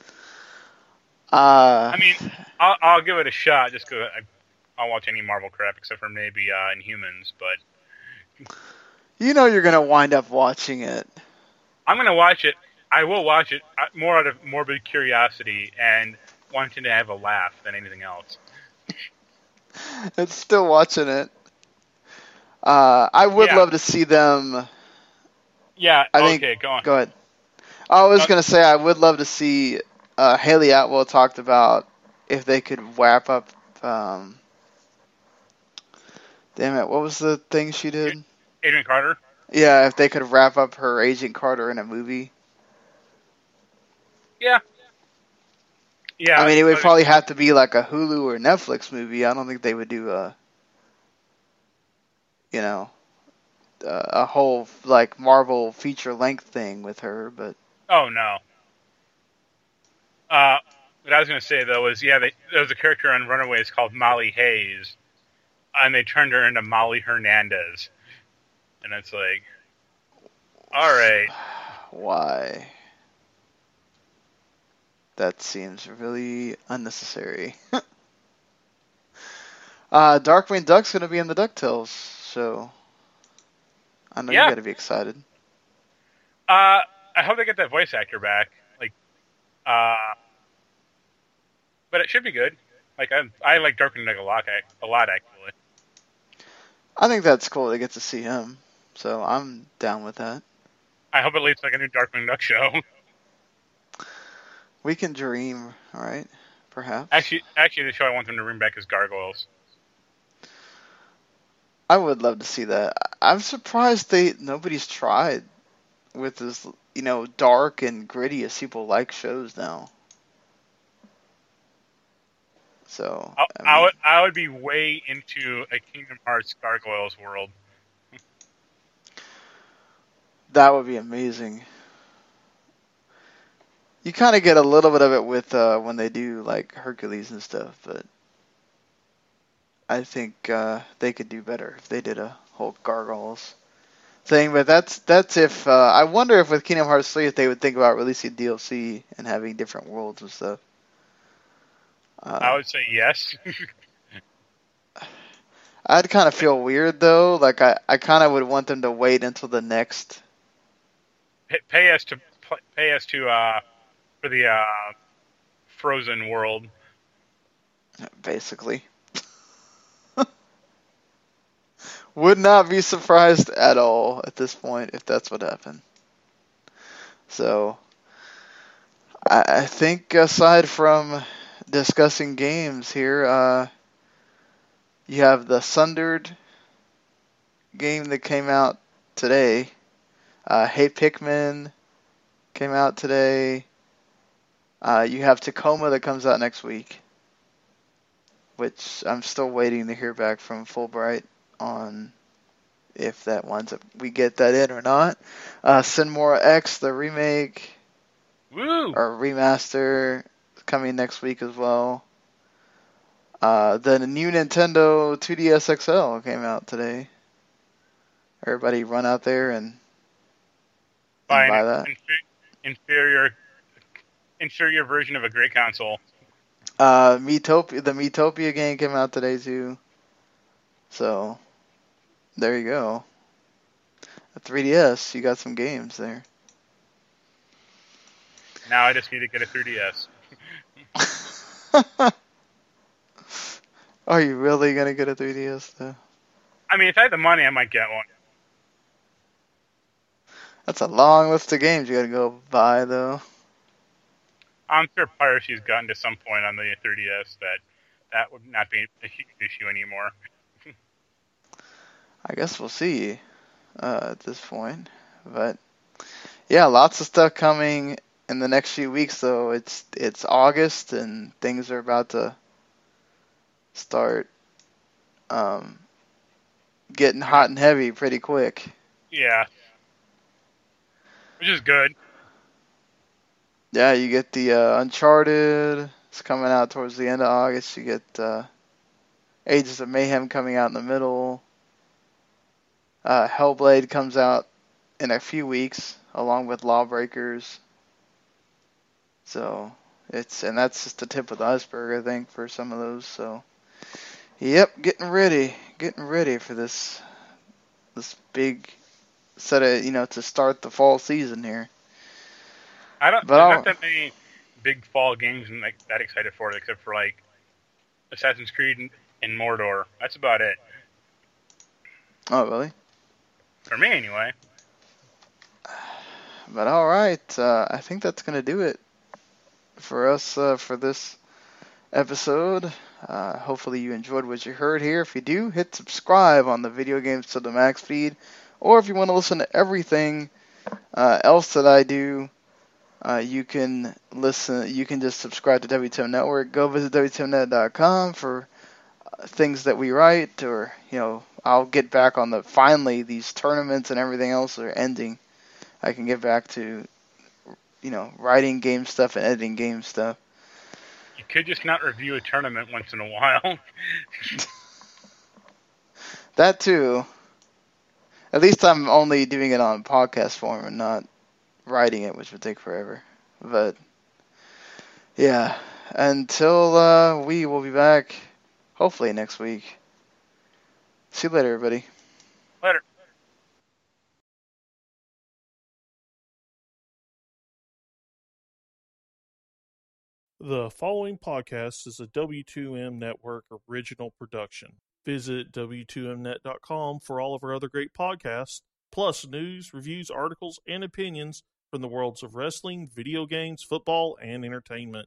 uh, I mean, I'll, I'll give it a shot just because I'll watch any Marvel crap except for maybe uh, Inhumans. But you know, you're gonna wind up watching it. I'm gonna watch it. I will watch it uh, more out of morbid curiosity and wanting to have a laugh than anything else. it's still watching it. Uh, I would yeah. love to see them. Yeah. I okay. Think, go on. Go ahead. I was uh, gonna say I would love to see uh, Hayley Atwell talked about if they could wrap up. Um, damn it! What was the thing she did? Agent Carter. Yeah, if they could wrap up her Agent Carter in a movie. Yeah. Yeah, I mean, it would probably have to be like a Hulu or Netflix movie. I don't think they would do a, you know, a a whole like Marvel feature length thing with her. But Oh no. Uh, what I was going to say though was, yeah, they, there was a character on Runaways called Molly Hayes, and they turned her into Molly Hernandez, and it's like, all right, why? That seems really unnecessary. uh, Darkwing Duck's gonna be in the Ducktales so I know Yeah. you gotta be excited. uh, I hope they get that voice actor back, like, uh, but it should be good. Like I, I like Darkwing Duck a lot, a lot actually. I think that's cool to get to see him. So I'm down with that. I hope it leads to like a new Darkwing Duck show. We can dream, alright? Perhaps. actually, actually, the show I want them to bring back is Gargoyles. I would love to see that. I'm surprised they nobody's tried with this, you know, dark and gritty as people like shows now. So I, I I would, I would be way into a Kingdom Hearts Gargoyles world. that would be amazing. You kind of get a little bit of it with uh, when they do like Hercules and stuff, but I think uh, they could do better if they did a whole gargoyles thing. But that's that's if uh, I wonder if with Kingdom Hearts 3 if they would think about releasing DLC and having different worlds and stuff. Uh, I would say yes. I'd kind of feel weird though. Like I, I kind of would want them to wait until the next. pay, pay us to pay us to uh for the uh Frozen world. Basically. would not be surprised at all at this point if that's what happened. So, I, I think aside from discussing games here, uh, you have the Sundered game that came out today. Uh, hey Pikmin came out today. Uh, you have Tacoma that comes out next week, which I'm still waiting to hear back from Fullbright on if that winds up we get that in or not. Uh, Sine Mora EX, the remake Woo! or remaster, coming next week as well. Uh, the new Nintendo 2DS XL came out today. Everybody run out there and Buy buy that. infer- inferior inferior version of a great console. Uh, Miitopia, the Miitopia game came out today too. So, there you go. A 3DS, you got some games there. Now I just need to get a 3DS. Are you really gonna get a 3DS though? I mean, if I had the money, I might get one. That's a long list of games you gotta go buy though. I'm sure piracy's gotten to some point on the 3DS that that would not be a huge issue anymore. I guess we'll see uh, at this point. But yeah, lots of stuff coming in the next few weeks. Though it's it's August and things are about to start um, getting hot and heavy pretty quick. Yeah. Which is good. Yeah, you get the uh, Uncharted. It's coming out towards the end of August. You get uh, Agents of Mayhem coming out in the middle. Uh, Hellblade comes out in a few weeks, along with Lawbreakers. So it's and that's just the tip of the iceberg, I think, for some of those. So, yep, getting ready, getting ready for this this big set of you know to start the fall season here. I don't. But there's not that many big fall games I'm like that excited for it, except for like Assassin's Creed and, and Mordor. That's about it Oh, really? for me, anyway. But all right, uh, I think that's gonna do it for us uh, for this episode. Uh, hopefully you enjoyed what you heard here. If you do, hit subscribe on the Video Games to the Max feed, or if you want to listen to everything uh, else that I do Uh, you can listen. You can just subscribe to W2M Network. Go visit W2Mnet.com for uh, things that we write, or you know, I'll get back on the. Finally, these tournaments and everything else are ending. I can get back to, you know, writing game stuff and editing game stuff. You could just not review a tournament once in a while. that too. At least I'm only doing it on podcast form and not writing it, which would take forever. But yeah, until uh, we will be back, hopefully next week. See you later, everybody. Later. The following podcast is a W2M Network original production. Visit W2Mnet.com for all of our other great podcasts, plus news, reviews, articles, and opinions from the worlds of wrestling, video games, football, and entertainment.